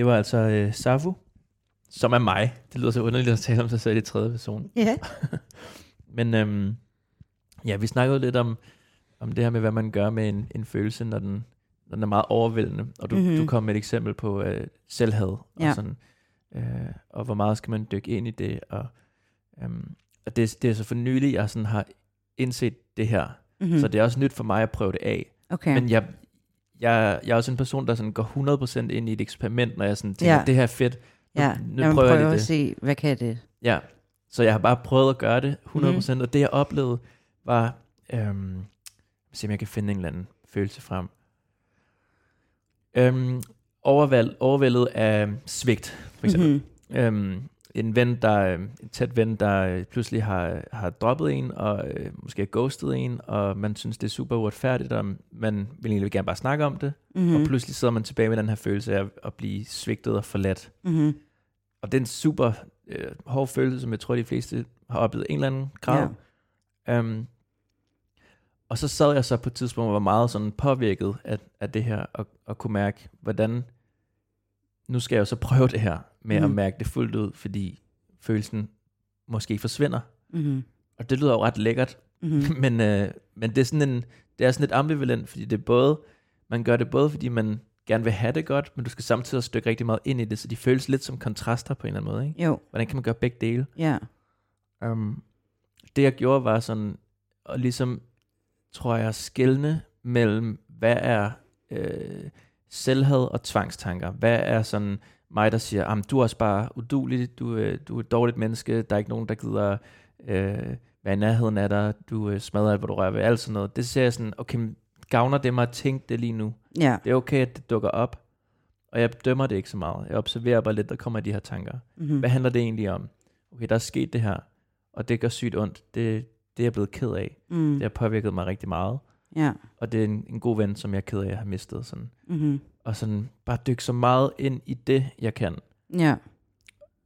Det var altså øh, Safu, som er mig. Det lyder så underligt at tale om sig selv i tredje person. Ja. Men øhm, ja, vi snakkede lidt om, om det her med, hvad man gør med en, en følelse, når den, når den er meget overvældende. Og du, Mhm. mm-hmm. du kom med et eksempel på øh, selvhad, og, Ja. sådan, øh, og hvor meget skal man dykke ind i det. Og, øhm, og det, det er så for nylig, jeg sådan har indset det her. Mm-hmm. Mm. Så det er også nyt for mig at prøve det af. okay. Men jeg, jeg, jeg er også en person, der sådan går 100% ind i et eksperiment, når jeg sådan tænker, Ja. det her er fedt. Nu, ja, nu mig prøver jeg prøve lige at se, hvad kan det? Ja, så jeg har bare prøvet at gøre det 100%, Mhm. mm. og det jeg oplevede var, øhm, se om jeg kan finde en eller anden følelse frem. Øhm, overvæld, overvældet af svigt, for eksempel. Mhm. Mm-hmm. Øhm, en ven, der, øh, en tæt ven, der øh, pludselig har, har droppet en, og øh, måske ghostet en, og man synes, det er super uretfærdigt, og man vil egentlig gerne bare snakke om det, mm. Mhm. og pludselig sidder man tilbage med den her følelse af at blive svigtet og forladt. Mhm. Og det er en super øh, hård følelse, som jeg tror, de fleste har oplevet en eller anden grad. Ja. Um, og så sad jeg så på et tidspunkt, og var meget sådan påvirket af, af det her, og, og kunne mærke, hvordan, nu skal jeg jo så prøve det her, med mm. at Mhm. mærke det fuldt ud, fordi følelsen måske forsvinder. Mhm. Og det lyder jo ret lækkert, Mhm. men, øh, men det er sådan en, det er sådan lidt ambivalent, fordi det er både, man gør det både, fordi man gerne vil have det godt, men du skal samtidig også stykke rigtig meget ind i det, så de føles lidt som kontraster på en eller anden måde. Ikke? Jo, Hvordan kan man gøre begge dele? ja. Um, det jeg gjorde var sådan, at ligesom, tror jeg, skælne mellem, hvad er øh, selvhad og tvangstanker. Hvad er sådan mig, der siger, "Jamen, du er også bare udulig, du, øh, du er et dårligt menneske, der er ikke nogen, der gider øh, være i nærheden af dig, du øh, smadrer alt, hvad du rører ved, alt sådan noget. Det ser jeg sådan, okay, gavner det mig at tænke det lige nu? Ja. Det er okay, at det dukker op, og jeg dømmer det ikke så meget. Jeg observerer bare lidt, der kommer de her tanker. Mhm. Hvad handler det egentlig om? Okay, der er sket det her, og det gør sygt ondt. Det, det er jeg blevet ked af. Mm. Det har påvirket mig rigtig meget. Ja. Og det er en, en god ven, som jeg er ked af at have mistet. Sådan. Mhm. Og sådan bare dykke så meget ind i det, jeg kan. Ja.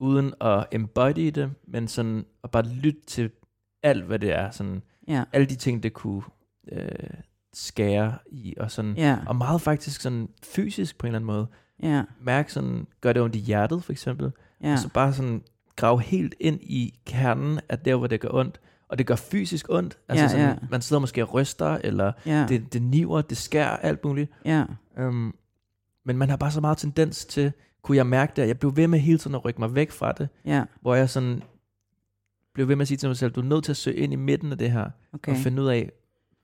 Uden at embody det, men sådan at bare lytte til alt, hvad det er. Sådan, Ja. alle de ting, det kunne øh, skære i. Og, sådan, Ja. og meget faktisk sådan fysisk på en eller anden måde. Ja. Mærke sådan, gør det ondt i hjertet for eksempel. Ja. Og så bare sådan grave helt ind i kernen af der, hvor det gør ondt. Og det gør fysisk ondt. Altså Ja, sådan, ja. man sidder måske og ryster, eller Ja. det, det niver, det skærer, alt muligt. Ja. Um, men man har bare så meget tendens til, kunne jeg mærke det, at jeg blev ved med hele tiden at rykke mig væk fra det, Ja. hvor jeg sådan blev ved med at sige til mig selv, du er nødt til at søge ind i midten af det her, Okay. og finde ud af,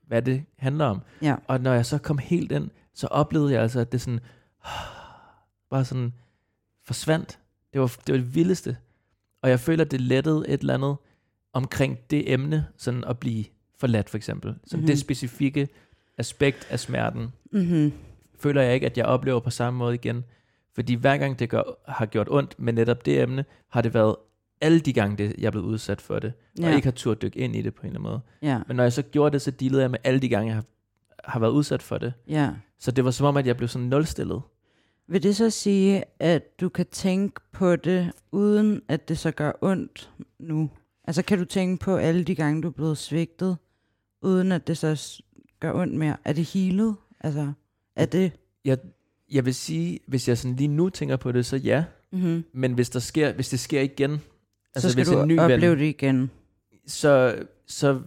hvad det handler om. Ja. Og når jeg så kom helt ind, så oplevede jeg altså, at det sådan, bare sådan forsvandt. Det var, det var det vildeste. Og jeg føler, at det lettede et eller andet omkring det emne, sådan at blive forladt for eksempel. Så mm-hmm. Mhm. det specifikke aspekt af smerten, Mhm. føler jeg ikke, at jeg oplever på samme måde igen. Fordi hver gang det gør, har gjort ondt med netop det emne, har det været alle de gange, det, jeg er blevet udsat for det, ja. og ikke har turt dykke ind i det på en eller anden måde. Ja. Men når jeg så gjorde det, så dealede jeg med alle de gange, jeg har, har været udsat for det. Ja. Så det var som om, at jeg blev sådan nulstillet. Vil det så sige, at du kan tænke på det, uden at det så gør ondt nu? Altså kan du tænke på alle de gange, du er blevet svigtet, uden at det så gør ondt mere? Er det healet? Altså, er det... Jeg, jeg vil sige, hvis jeg sådan lige nu tænker på det, så ja. Mm-hmm. Men hvis, der sker, hvis det sker igen, Altså, så skal hvis du en ny opleve ven, det igen. så, så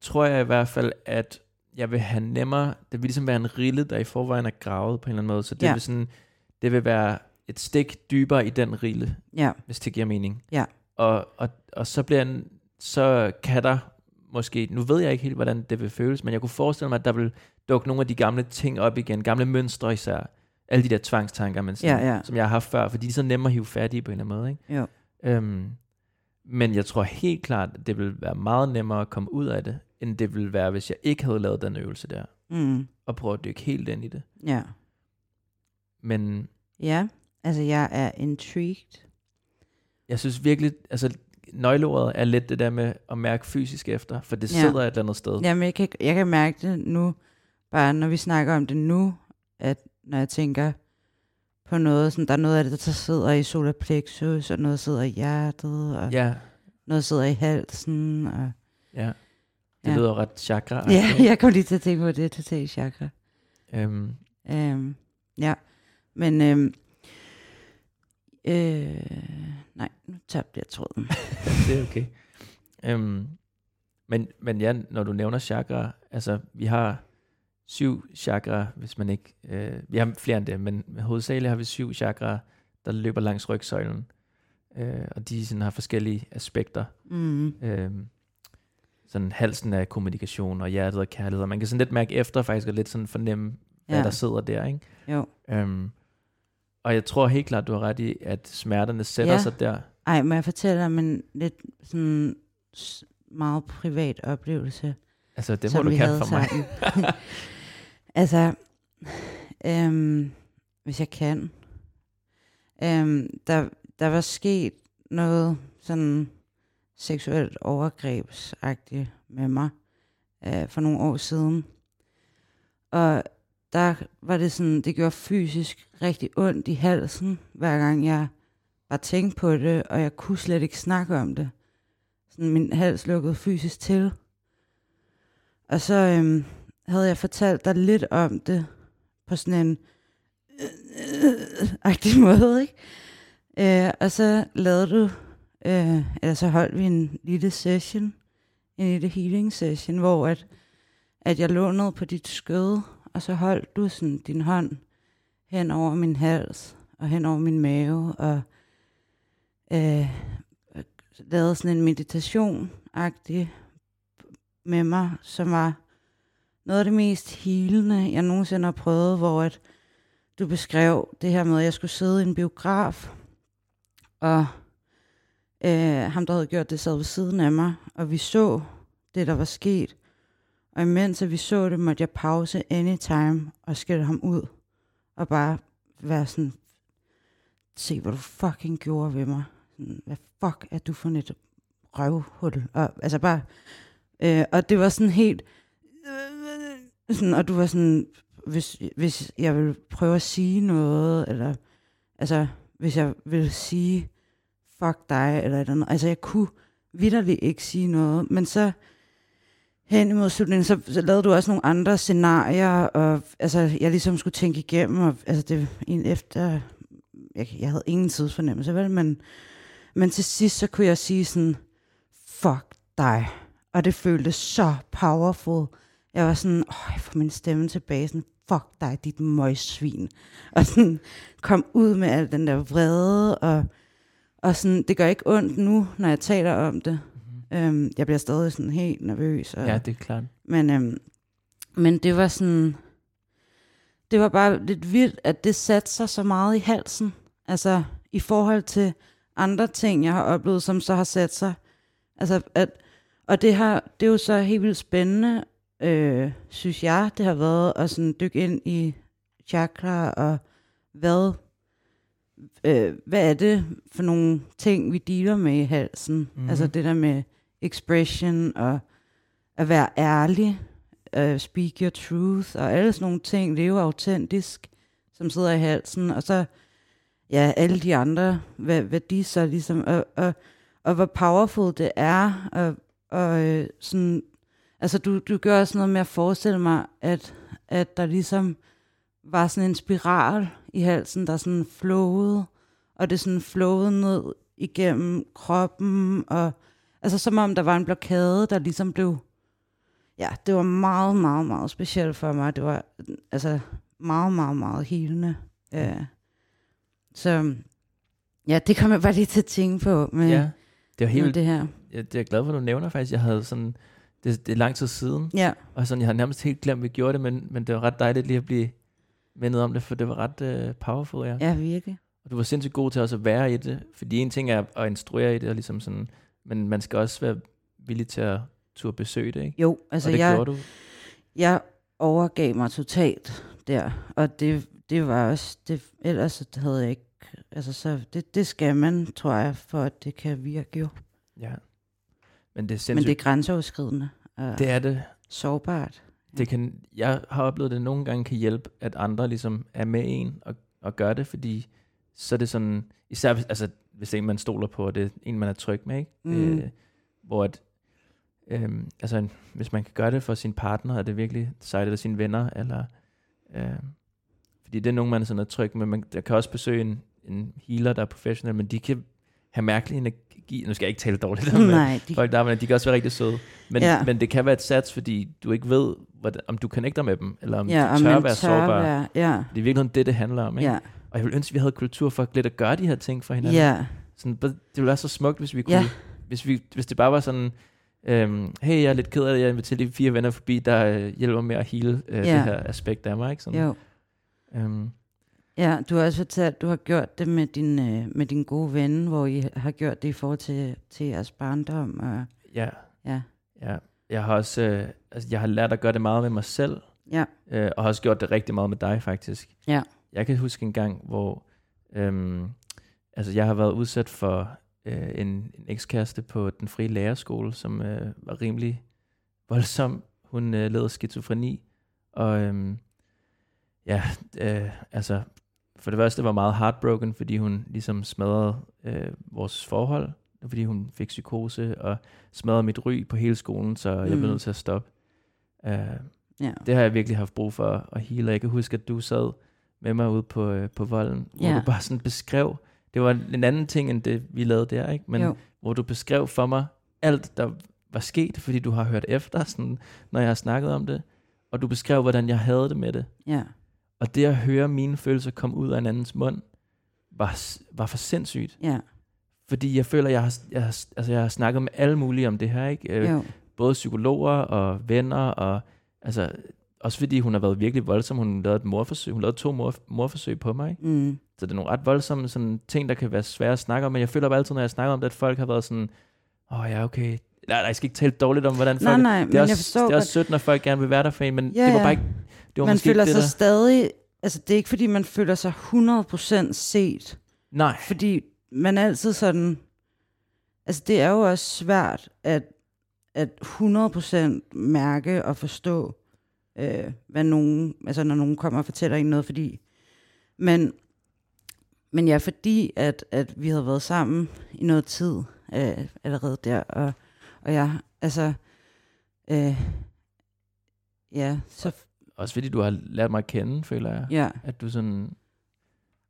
tror jeg i hvert fald, at jeg vil have nemmere, det vil ligesom være en rille, der i forvejen er gravet på en eller anden måde, så det, Ja. vil, sådan, det vil være et stik dybere i den rille, Ja. hvis det giver mening. Ja. Og, og, og så bliver en, så kan der måske, nu ved jeg ikke helt, hvordan det vil føles, men jeg kunne forestille mig, at der vil dukke nogle af de gamle ting op igen, gamle mønstre især, alle de der tvangstanker, man sådan, Ja, ja. som jeg har haft før, fordi de er så nemme at hive fat i på en eller anden måde. Ikke? Jo. Øhm, men jeg tror helt klart, at det vil være meget nemmere at komme ud af det, end det ville være, hvis jeg ikke havde lavet den øvelse der, Mm. og prøve at dykke helt ind i det. Ja. Men Ja. Altså, jeg er intrigued. Jeg synes virkelig, altså nøgleordet er lidt det der med at mærke fysisk efter, for det Ja. sidder et andet sted. Jamen, jeg kan, jeg kan mærke det nu, bare når vi snakker om det nu, at når jeg tænker på noget. Sådan, der er noget af det, der sidder i solar plexus, og noget sidder i hjertet, og ja. Ja, noget sidder i halsen. Og, ja. Det Ja. lyder ret chakra ja, jeg kom lige til at tænke på det, totalt chakra. Øhm, Øhm, ja, men øhm, øh, nej, nu tabte jeg tråden. det er okay. Øhm, men, men ja, når du nævner chakra, altså vi har syv chakra, hvis man ikke, øh, vi har flere end det, men hovedsageligt har vi syv chakra, der løber langs rygsøjlen, øh, og de sådan har forskellige aspekter. Mm, Øh, sådan halsen af kommunikation, og hjertet og kærlighed, og man kan sådan lidt mærke efter faktisk, og lidt sådan fornemme, hvad Ja. der sidder der, ikke? jo. Øhm, og jeg tror helt klart, du har ret i, at smerterne sætter Ja. sig der. Ej, må jeg fortælle om en lidt sådan meget privat oplevelse? Altså, det må du havde for mig. altså, øhm, hvis jeg kan. Øhm, der, der var sket noget sådan seksuelt overgrebsagtigt med mig øh, for nogle år siden. Og der var det sådan, det gjorde fysisk rigtig ondt i halsen, hver gang jeg bare tænkte på det, og jeg kunne slet ikke snakke om det. Sådan, min hals lukkede fysisk til. Og så øhm, havde jeg fortalt dig lidt om det på sådan en øh, agtig måde, ikke? Øh, og så lavede du, øh, eller så holdt vi en lille session, en lille healing session, hvor at, at jeg lå ned på dit skød, og så holdt du sådan din hånd hen over min hals, og hen over min mave, og øh, lavede sådan en meditation-agtig med mig, som var noget af det mest helende, jeg nogensinde har prøvet, hvor at du beskrev det her med, at jeg skulle sidde i en biograf, og øh, ham, der havde gjort det, sad ved siden af mig, og vi så det, der var sket. Og imens at vi så det, måtte jeg pause anytime og skælde ham ud, og bare være sådan, se hvad du fucking gjorde ved mig. Sådan, Hvad fuck er du for et røvhul? Og, altså bare, øh, og det var sådan helt, sådan, og du var sådan, hvis, hvis jeg ville prøve at sige noget, eller altså, hvis jeg ville sige, fuck dig, eller et eller andet, altså jeg kunne vidderligt ikke sige noget, men så hen imod slutningen, så, lavede du også nogle andre scenarier, og altså, jeg ligesom skulle tænke igennem, og altså det en efter, jeg, jeg havde ingen tidsfornemmelse, vel, men, men til sidst, så kunne jeg sige sådan, fuck dig, og det føltes så powerful, jeg var sådan, åh, jeg får min stemme tilbage, sådan, fuck dig, dit møgsvin. Og sådan, kom ud med al den der vrede, og, og sådan, det gør ikke ondt nu, når jeg taler om det. Øhm, jeg bliver stadig sådan helt nervøs. Og, Ja, det er klart. men, øhm, men det var sådan, det var bare lidt vildt, at det satte sig så meget i halsen. Altså, i forhold til andre ting, jeg har oplevet, som så har sat sig. Altså, at, og det, har, det er jo så helt vildt spændende, øh, synes jeg, det har været at sådan dykke ind i chakra og hvad, øh, hvad er det for nogle ting, vi dealer med i halsen. Mm-hmm. Altså det der med expression og at være ærlig, uh, speak your truth og alle sådan nogle ting, leve autentisk, som sidder i halsen. Og så, ja, alle de andre, hvad, hvad de så ligesom, og, og, og hvor powerful det er, og, og øh, sådan, altså du, du gør også noget med at forestille mig, at, at der ligesom var sådan en spiral i halsen, der sådan flowede, og det sådan flowede ned igennem kroppen, og altså som om der var en blokade, der ligesom blev, ja, det var meget, meget, meget specielt for mig. Det var altså meget, meget, meget helende. Ja. Så ja, det kom jeg bare lige til at tænke på med, Ja, det var helt med det her. Jeg, det er jeg glad for, at du nævner faktisk. Jeg havde sådan, det, det er lang tid siden, Ja, og sådan, jeg har nærmest helt glemt, at vi gjorde det, men, men det var ret dejligt lige at blive mindet om det, for det var ret uh, powerful, ja. ja, virkelig. Og du var sindssygt god til også at være i det, fordi en ting er at instruere i det, og ligesom sådan, men man skal også være villig til at turde besøge det, ikke? Jo, altså og det jeg, gjorde du. jeg overgav mig totalt der, og det, det var også, det, ellers havde jeg ikke, altså så, det, det skal man, tror jeg, for at det kan virke jo. Ja. Men det er sindssygt. Men det er grænseoverskridende og det er det. sårbart. det kan, jeg har oplevet, at det nogle gange kan hjælpe, at andre ligesom er med en og at gøre det, fordi så er det sådan, især hvis, altså, hvis det er en, man stoler på, og det er en, man er tryg med, ikke? Mm. Øh, hvor at, øhm, altså, en- hvis man kan gøre det for sin partner, er det virkelig sejt, eller sine venner, eller, øh, fordi det er nogen, man er sådan er tryg med. Man der kan også besøge en, en healer, der er professionel, men de kan have mærkelig energi. Nu skal jeg ikke tale dårligt om øh, Nej, de, folk, der arbejder, de kan også være rigtig søde. Men, Ja. men det kan være et sats, fordi du ikke ved, hvordan, om du connecter med dem, eller om ja, du tør at være sårbar. være, ja, Det er i virkeligheden det, det handler om. Ikke? ja, Og jeg vil ønske, at vi havde kultur for lidt at gøre de her ting for hinanden. ja, Sådan, det ville være så smukt, hvis vi kunne, ja. hvis, vi, hvis det bare var sådan, øhm, hey, jeg er lidt ked af det, jeg inviterer lige fire venner forbi, der øh, hjælper med at hele øh, Ja. det her aspekt af mig. Ikke? Sådan, jo. Øhm, Ja, du har også fortalt, at du har gjort det med din, øh, med din gode ven, hvor I har gjort det i forhold til, til jeres barndom. Og, ja, ja, ja. Jeg har også øh, altså, jeg har lært at gøre det meget med mig selv, ja, øh, og har også gjort det rigtig meget med dig, faktisk. Ja. Jeg kan huske en gang, hvor øhm, altså, jeg har været udsat for øh, en, en ekskæreste på den frie lærerskole, som øh, var rimelig voldsom. Hun øh, led skizofreni, og øhm, ja, øh, altså, for det første var meget heartbroken, fordi hun ligesom smadrede øh, vores forhold, fordi hun fik psykose, og smadrede mit ry på hele skolen, så jeg Mm. blev nødt til at stoppe. Uh, ja. det har jeg virkelig haft brug for at hele. Jeg kan huske, at du sad med mig ude på, øh, på volden, hvor Ja. du bare sådan beskrev, det var en anden ting, end det vi lavede der, ikke? Men jo, hvor du beskrev for mig alt, der var sket, fordi du har hørt efter, sådan, når jeg har snakket om det, og du beskrev, hvordan jeg havde det med det. ja, Og det at høre mine følelser komme ud af en andens mund, var, var for sindssygt. ja, Fordi jeg føler, jeg har, jeg har, altså jeg har snakket med alle mulige om det her, ikke? Øh, jo, både psykologer og venner, og altså, også fordi hun har været virkelig voldsom. Hun lavede et morforsøg. Hun lavede to mor, morforsøg på mig. Ikke? mm, Så det er nogle ret voldsomme sådan, ting, der kan være svære at snakke om. Men jeg føler bare altid, når jeg snakker om det, at folk har været sådan, åh oh, ja, okay. Nej, nej, jeg skal ikke tale dårligt om, hvordan folk... nej, nej, det men er også, jeg forstår det er også sødt, når folk gerne vil være der for en, men Ja, det var bare ikke... Det var man føler ikke det, sig der... stadig, altså det er ikke fordi, man føler sig 100% set, Nej, fordi man er altid sådan, altså det er jo også svært at, at 100% mærke og forstå, øh, hvad nogen, altså når nogen kommer og fortæller en noget, fordi, men, men ja, fordi at, at vi havde været sammen i noget tid øh, allerede der, og, og jeg, altså, øh, ja, så, også fordi du har lært mig at kende, føler jeg. ja, At du sådan...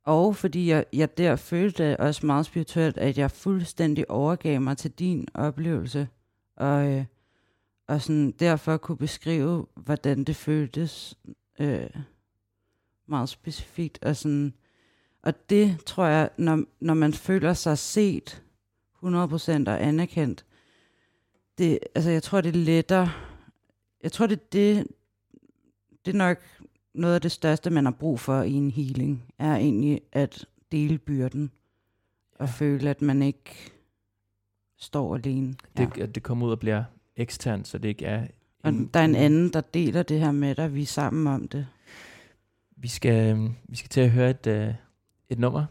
Og fordi jeg, jeg der følte også meget spirituelt, at jeg fuldstændig overgav mig til din oplevelse. Og, øh, og sådan derfor kunne beskrive, hvordan det føltes øh, meget specifikt. Og, sådan, og det tror jeg, når, når man føler sig set 100% og anerkendt, det, altså jeg tror, det er lettere. Jeg tror, det det, det er nok noget af det største, man har brug for i en healing, er egentlig at dele byrden og Ja. føle, at man ikke står alene. Det, at det kommer ud og bliver eksternt, så det ikke er... Og der er en anden, der deler det her med dig, vi er sammen om det. Vi skal, øhm, vi skal til at høre et, øh, et nummer,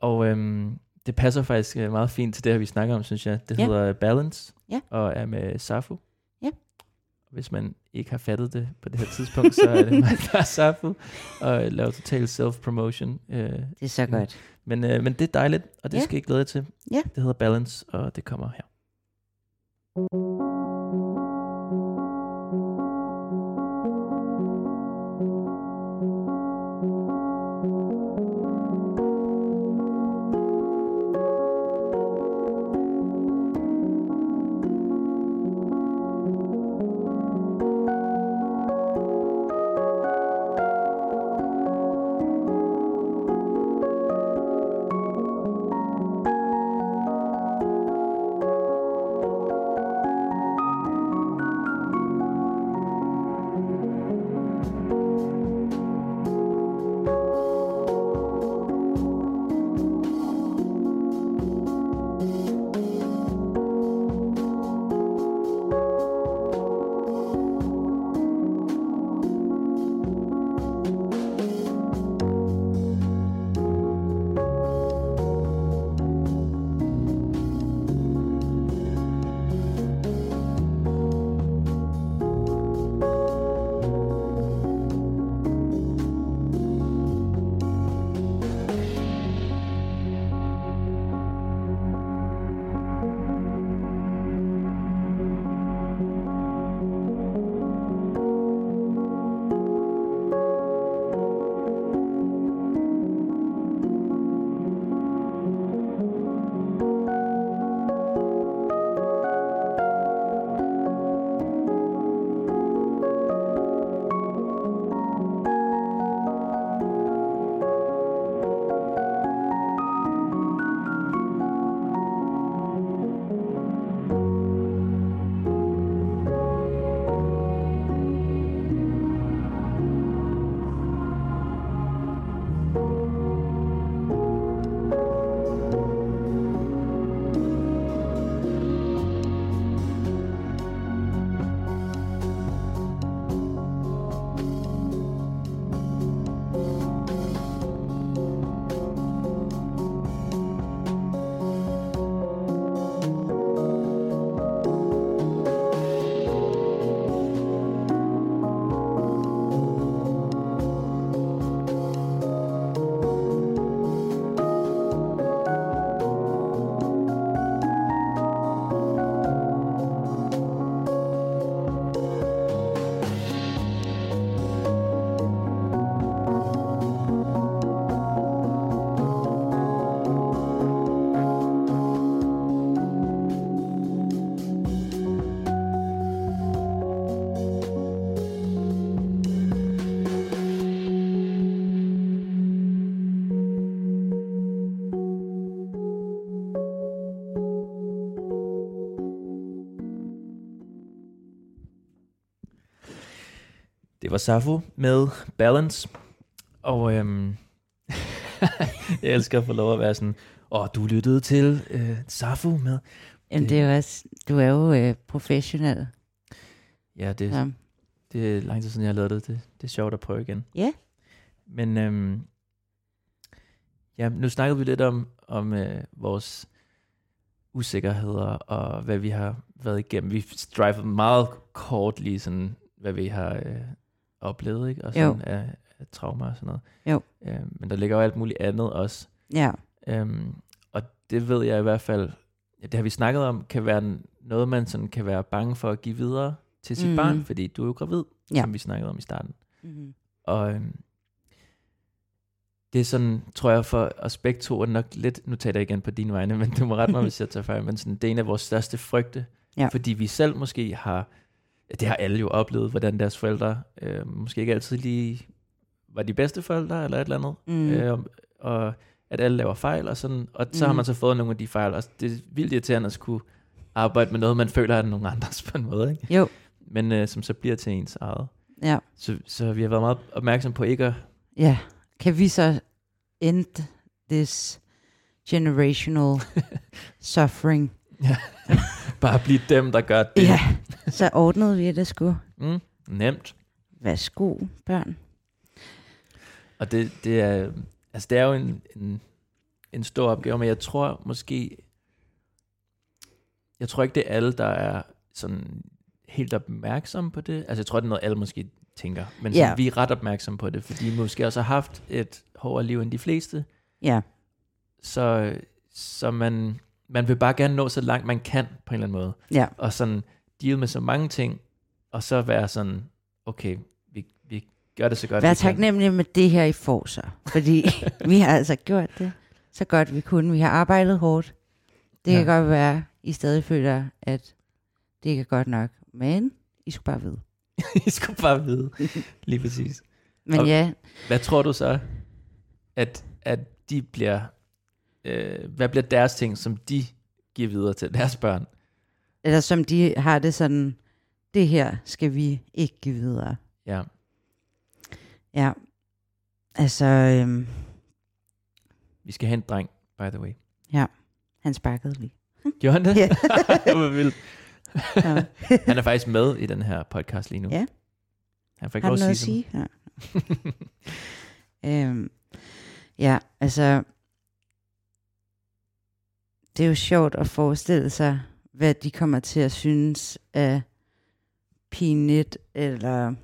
og øhm, det passer faktisk øh, meget fint til det her, vi snakker om, synes jeg. Det Ja. hedder Balance, Ja. og er med Safu. Ja. Hvis man ikke har fattet det på det her tidspunkt, så er det mig, der er Safu, og laver total self-promotion. Øh, Det er så godt. men, øh, men det er dejligt, og det Ja. skal jeg glæde jer til. Ja. Det hedder Balance, og det kommer her. Balance var Safo med Balance. Og øhm, jeg elsker at få lov at være sådan, åh, du lyttede til øh, Safo med. Jamen, Det- er jo også, du er jo øh, professionel. Ja, det, Så. det er lang tid siden, jeg har lavet det. Det, det er sjovt at prøve igen. Ja. Men øhm, ja, nu snakkede vi lidt om, om øh, vores usikkerheder og hvad vi har været igennem. Vi strivede meget kort lige sådan, hvad vi har øh, oplevet, ikke? Og sådan af, af traumer og sådan noget. Jo. Øh, men der ligger jo alt muligt andet også. Ja, Øhm, og det ved jeg i hvert fald, ja, det har vi snakket om, kan være noget, man sådan kan være bange for at give videre til sit mm. barn, fordi du er jo gravid, Ja. som vi snakkede om i starten. mm-hmm. Og øhm, det er sådan, tror jeg, for os begge to er nok lidt, nu taler jeg igen på dine vegne, men du må rette mig, hvis jeg tager fejl, men sådan, det er en af vores største frygte, Ja. fordi vi selv måske har, det har alle jo oplevet, hvordan deres forældre øh, måske ikke altid lige var de bedste forældre, eller et eller andet, Mm. øh, og at alle laver fejl, og sådan, og så har Mm. man så fået nogle af de fejl, og det er vildt irriterende at skulle arbejde med noget, man føler er nogen andres på en måde, ikke? Jo, men øh, som så bliver til ens eget. ja. Så, så vi har været meget opmærksom på ikke at Ja, kan vi så end this generational suffering? bare blive dem, der gør det. Ja, så ordnede vi det sgu. Mm, nemt. Værsgo, børn. Og det, det, er, altså det er jo en, en, en stor opgave, men jeg tror måske, jeg tror ikke, det er alle, der er sådan helt opmærksomme på det. Altså jeg tror, det er noget, alle måske tænker. Men Ja. yeah. vi er ret opmærksomme på det, fordi vi måske også har haft et hårdere liv end de fleste. Ja, Så, så man, man vil bare gerne nå så langt, man kan på en eller anden måde. ja, og sådan deal med så mange ting, og så være sådan, okay, vi, vi gør det så godt, vær vi taknemmelig med det her, I får så. Fordi vi har altså gjort det så godt vi kunne. Vi har arbejdet hårdt. Det Ja. kan godt være, I stadig føler, at det ikke er godt nok. Men I skulle bare vide. I skulle bare vide, lige præcis. Men Og- ja, Hvad tror du så, at, at de bliver, øh, hvad bliver deres ting, som de giver videre til deres børn? eller som de har det sådan, det her skal vi ikke give videre. Ja, Ja, altså, øhm, vi skal have en dreng, by the way. han sparkede lige. Gjorde han det? Ja. Hvor vildt. Ja. Han er faktisk med i den her podcast lige nu. Ja. Han får ikke Har lov at sige, sige? Ja. øhm, ja, altså, det er jo sjovt at forestille sig, hvad de kommer til at synes af pinligt, eller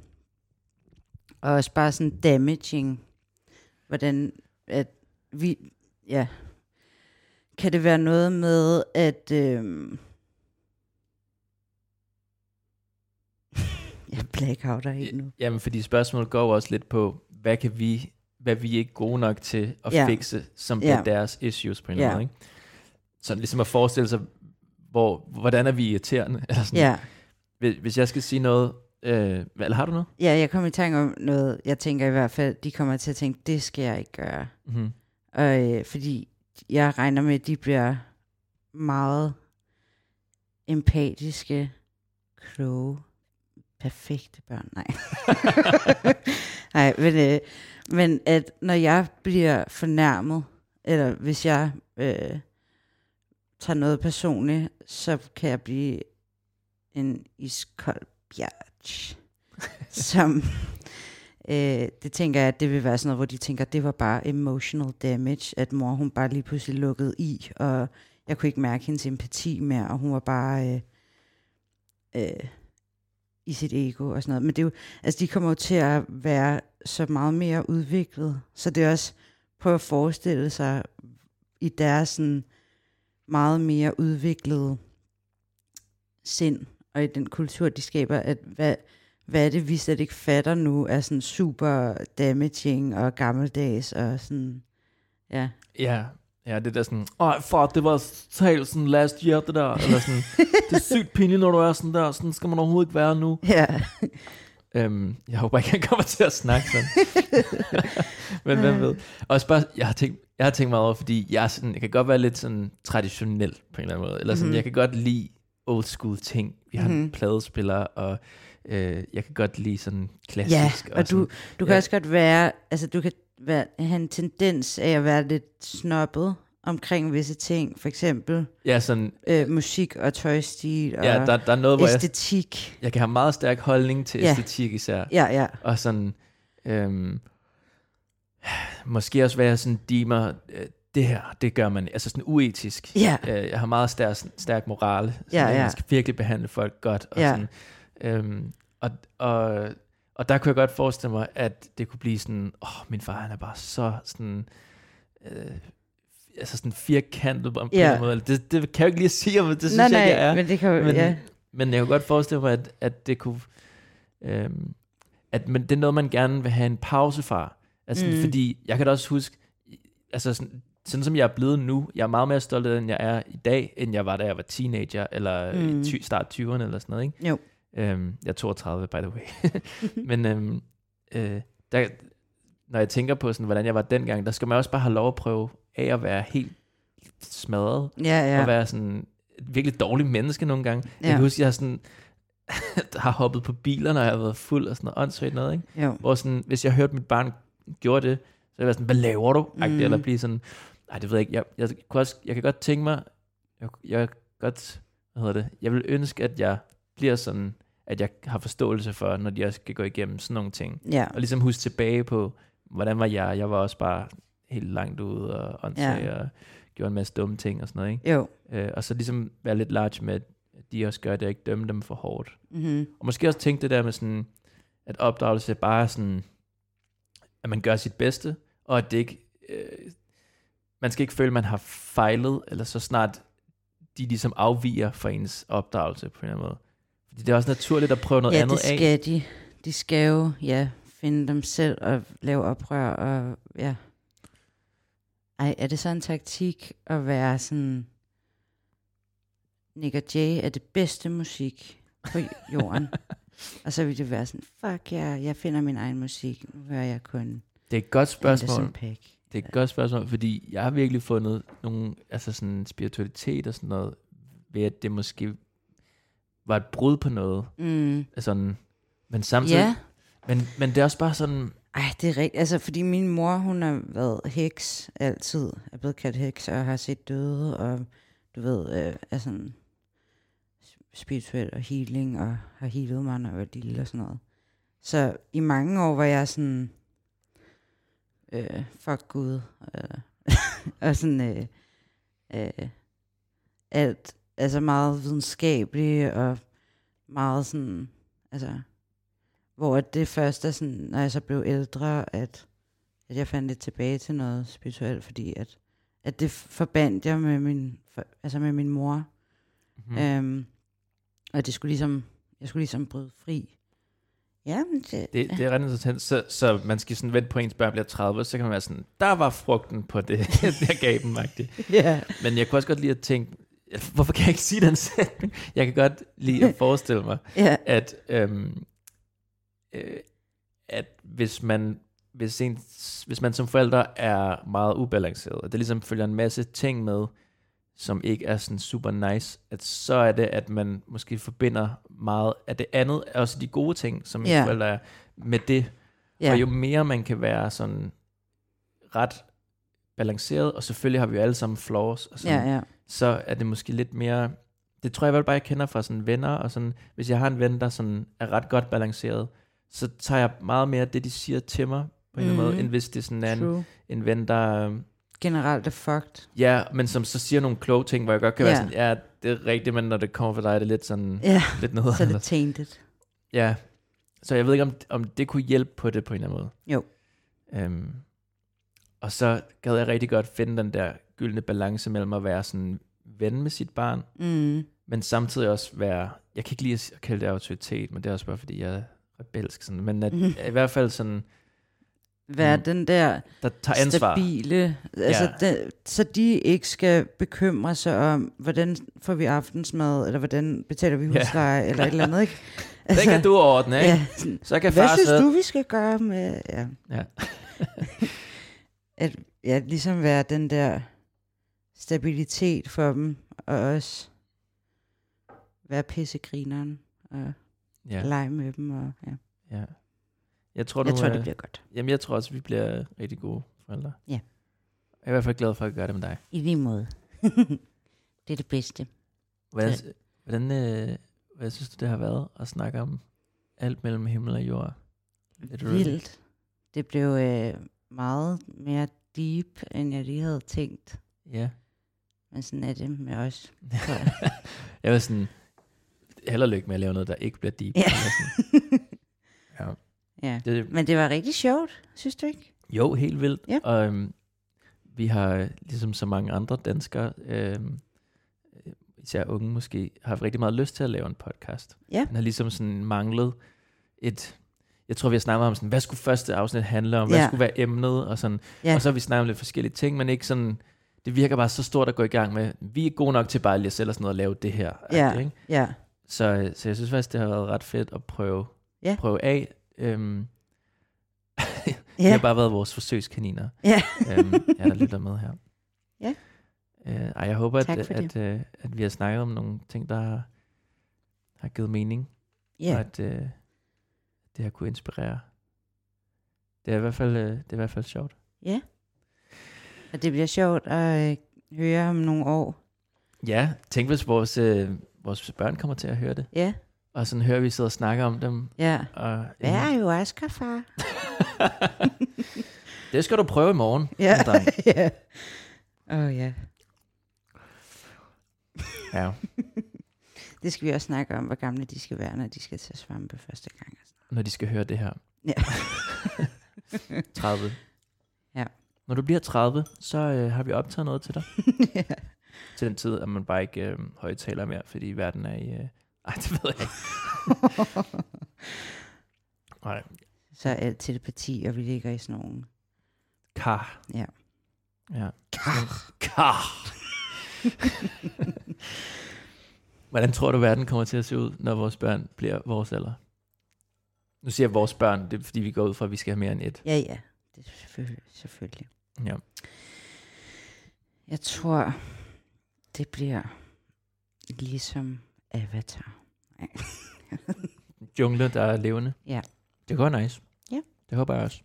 og også bare sådan damaging, hvordan at vi, ja, kan det være noget med, at øhm, jeg blackouter helt nu. Jamen, fordi spørgsmålet går også lidt på, hvad kan vi, hvad vi er ikke gode nok til at Ja. fikse, som Ja. er deres issues på en eller Ja. måde, ikke? Så ligesom at forestille sig, hvor, hvordan er vi irriterende? Eller sådan. Ja, Hvis, hvis jeg skal sige noget, øh, hvad- eller har du noget? ja, jeg kommer i tanke om noget, jeg tænker i hvert fald, de kommer til at tænke, det skal jeg ikke gøre. Mm-hmm. Og, øh, fordi jeg regner med, at de bliver meget empatiske, kloge, perfekte børn. Nej. Nej, men, øh, men at når jeg bliver fornærmet, eller hvis jeg øh, tager noget personligt, så kan jeg blive en iskold bjerg, som Øh, det tænker jeg, at det vil være sådan noget, hvor de tænker, at det var bare emotional damage, at mor hun bare lige pludselig lukkede i, og jeg kunne ikke mærke hendes empati mere, og hun var bare øh, øh, i sit ego og sådan noget. Men det er jo, altså de kommer jo til at være så meget mere udviklet, så det er også prøve at forestille sig i deres sådan meget mere udviklede sind, og i den kultur, de skaber, at hvad, hvad er det, vi slet ikke fatter nu, er sådan super damaging og gammeldags og sådan, ja. Ja, ja, det der sådan, ej fuck, det var totalt sådan last year, det der, eller sådan, det er sygt pinligt, når du er sådan der, sådan skal man overhovedet ikke være nu. Ja, Øhm, jeg håber ikke, han kommer til at snakke sådan. Men hvem ved. Også bare, jeg har tænkt, jeg har tænkt meget over, fordi jeg, er sådan, jeg kan godt være lidt sådan traditionel på en eller anden måde. Eller sådan, mm-hmm. jeg kan godt lide old school ting. Vi har Mhm. mm-hmm. og øh, jeg kan godt lide sådan klassisk. Ja, og du, du kan Ja. også godt være, altså du kan være, have en tendens af at være lidt snobbet omkring visse ting, for eksempel Ja, sådan, øh, musik og tøjstil og ja der, der er noget, hvor jeg, æstetik. jeg kan have meget stærk holdning til Ja. æstetik især. Ja, ja. Og sådan, øhm, måske også være sådan deemer, øh, det her, det gør man, altså sådan uetisk. Ja. Øh, jeg har meget stærk, stærk moral. Ja, at ja. Man skal virkelig behandle folk godt. Og, Ja. sådan, øhm, og, og, og der kunne jeg godt forestille mig, at det kunne blive sådan, åh, min far han er bare så sådan, øh, altså sådan firkantet på en ja. måde. Det, det kan jeg jo ikke lige sige, men det synes nej, jeg nej, ikke, jeg er. men det kan Men, ja. men jeg kunne godt forestille mig, at, at det kunne... Øhm, at men det er noget, man gerne vil have en pause fra. Altså, Mm. Fordi jeg kan da også huske, altså sådan, sådan som jeg er blevet nu, jeg er meget mere stolt af, end jeg er i dag, end jeg var, da jeg var teenager, eller Mm. mm. ty, start 20'erne, eller sådan noget, ikke? Jo. Øhm, jeg er 32, by the way. men øhm, øh, der, når jeg tænker på, sådan, hvordan jeg var dengang, der skal man også bare have lov at prøve af at være helt smadret, Ja, ja. og være sådan et virkelig dårligt menneske nogle gange. Ja. Jeg kan huske, jeg har sådan har hoppet på biler, når jeg har været fuld og sådan noget åndssvagt noget, ikke? Jo. Hvor sådan, hvis jeg hørte mit barn gjorde det, så ville jeg være sådan, hvad laver du? Mm. Eller blive sådan, nej, det ved jeg ikke. Jeg, jeg, kunne også, jeg kan godt tænke mig, jeg, jeg godt, hvad hedder det, jeg vil ønske, at jeg bliver sådan, at jeg har forståelse for, når de også skal gå igennem sådan nogle ting. Ja. Og ligesom huske tilbage på, hvordan var jeg? Jeg var også bare helt langt ude og åndssvag Ja. og gjorde en masse dumme ting og sådan noget, ikke? Jo. Øh, og så ligesom være lidt large med, at de også gør det, og ikke dømme dem for hårdt. Mm-hmm. Og måske også tænke det der med sådan, at opdragelse bare er sådan, at man gør sit bedste, og at det ikke, øh, man skal ikke føle, at man har fejlet, eller så snart de ligesom afviger fra ens opdragelse på en eller anden måde. Fordi det er også naturligt at prøve noget Ja, andet det af. skal de. De skal jo, ja, finde dem selv og lave oprør og, ja. Ej, er det så en taktik at være sådan, Nick og Jay er det bedste musik på jorden. og så vil det være sådan, fuck ja, jeg finder min egen musik. Nu hører jeg kun Det er et godt spørgsmål. Det er et godt spørgsmål, fordi jeg har virkelig fundet nogle, altså sådan spiritualitet og sådan noget, ved at det måske var et brud på noget. Mm. Sådan, men samtidig, Ja, men, men det er også bare sådan, ej, det er rigtigt. Altså, fordi min mor, hun har været heks altid. Er blevet kaldt heks og har set døde, og du ved, øh, sådan spirituel og healing, og har healet mig, når jeg var lille og sådan noget. Så i mange år var jeg sådan, øh, fuck Gud, øh, og sådan, øh, øh, alt, altså meget videnskabelig, og meget sådan, altså, hvor at det først er sådan, når jeg så blev ældre, at, at jeg fandt lidt tilbage til noget spirituelt, fordi at, at det forbandt jeg med min, for, altså med min mor. Mm. Øhm, og det skulle ligesom, jeg skulle ligesom bryde fri. Ja, men det, Det, det er ret interessant. Så, så man skal sådan vente på, at ens børn bliver 30, så kan man være sådan, der var frugten på det, jeg gav dem, ja. Men jeg kunne også godt lide at tænke, hvorfor kan jeg ikke sige den sætning? Jeg kan godt lide at forestille mig, ja, at, øhm, øh, at hvis man hvis, en, hvis man som forældre er meget ubalanceret, og det ligesom følger en masse ting med, som ikke er sådan super nice, at så er det, at man måske forbinder meget af det andet, også de gode ting, som yeah. forældre er, med det. ja. Og jo mere man kan være sådan ret balanceret, og selvfølgelig har vi jo alle sammen flaws, og sådan, ja, ja. så er det måske lidt mere... Det tror jeg vel bare, jeg kender fra sådan venner, og sådan, hvis jeg har en ven, der sådan er ret godt balanceret, så tager jeg meget mere det, de siger til mig, på en eller anden måde, end hvis det sådan er en, en ven, der... Generelt er fucked. Ja, men som så siger nogle kloge ting, hvor jeg godt kan Ja. være sådan, ja, det er rigtigt, men når det kommer fra dig, er det lidt sådan, Ja, lidt noget. så er det tainted. Ja, så jeg ved ikke, om, om det kunne hjælpe på det på en eller anden måde. Jo. Øhm, og så gad jeg rigtig godt finde den der gyldne balance mellem at være sådan ven med sit barn, Mm. men samtidig også være, jeg kan ikke lide at kalde det autoritet, men det er også bare fordi, jeg er rebelsk, sådan, men at, Mhm. i hvert fald sådan, Være Mm. den der der tager ansvar. stabile, altså Ja. den, så de ikke skal bekymre sig om, hvordan får vi aftensmad, eller hvordan betaler vi Ja. husleje, eller et eller andet, ikke? Det kan du ordne, ikke? ja, Så kan hvad far synes sidde- du, vi skal gøre med... Ja. Ja. at ja, ligesom være den der stabilitet for dem, og også være pissegrineren og ja. Ja, lege med dem. Og, ja. ja. Jeg tror, Jeg du, tror, øh, det bliver godt. Jamen, jeg tror også, vi bliver rigtig gode forældre. Ja. Jeg er i hvert fald glad for at gøre det med dig. I lige måde. det er det bedste. Hvordan, hvordan, øh, hvad synes du, det har været at snakke om alt mellem himmel og jord? Literally. Vildt. Det blev øh, meget mere deep, end jeg lige havde tænkt. Ja. Men sådan er det med os. jeg var sådan, held og lykke med at lave noget, der ikke bliver deep. Ja. Ja. Ja. Det, Men det var rigtig sjovt, synes du ikke? jo, helt vildt. Ja. Og øhm, vi har, ligesom så mange andre danskere, øhm, øh, især unge måske, har rigtig meget lyst til at lave en podcast. Ja. Den har ligesom sådan manglet et... Jeg tror, vi har snakket om, sådan, hvad skulle første afsnit handle om? Hvad Ja. skulle være emnet? Og, sådan. Ja. og så har vi snakket om lidt forskellige ting, men ikke sådan... Det virker bare så stort at gå i gang med. Vi er gode nok til bare lige at sætte os ned og lave det her. Ja. agtigt, Ikke? Ja. Så, så jeg synes faktisk, det har været ret fedt at prøve, Ja. prøve af. Øhm, det Ja. har bare været vores forsøgskaniner, Ja. øhm, ja, der lytter med her. Ja. Øh, ej, jeg håber, Tak at, for at, øh, at vi har snakket om nogle ting, der har, har givet mening, ja. og at øh, det har kunne inspirere. Det er i hvert fald, øh, det er i hvert fald sjovt. Ja. Og det bliver sjovt at øh, høre om nogle år. Ja, tænk hvis vores, øh, vores børn kommer til at høre det, Ja. Og sådan hører vi sidder og snakker om dem. Ja. Og, Hvad er jo Asger, far? det skal du prøve i morgen. Ja. ja. Åh ja. ja. Det skal vi også snakke om, hvor gamle de skal være, når de skal til svampe første gang. når de skal høre det her. Ja. 30. Ja. Når du bliver 30, så øh, har vi optaget noget til dig. ja. Til den tid, at man bare ikke øh, højtaler mere, fordi verden er i... Øh... Ej, det ved jeg ikke. Nej, Så er alt telepati, og vi ligger i sådan nogle... kar. Ja. Ja. Kar. Kar. Hvordan tror du, verden kommer til at se ud, når vores børn bliver vores alder? Nu siger jeg vores børn, det er fordi, vi går ud fra, at vi skal have mere end et. Ja, ja. Det er selvfølgelig. selvfølgelig. Ja. Jeg tror, det bliver ligesom Avatar. Nej. Jungle, der er levende. Ja. Det går nice. Ja. Det håber jeg også.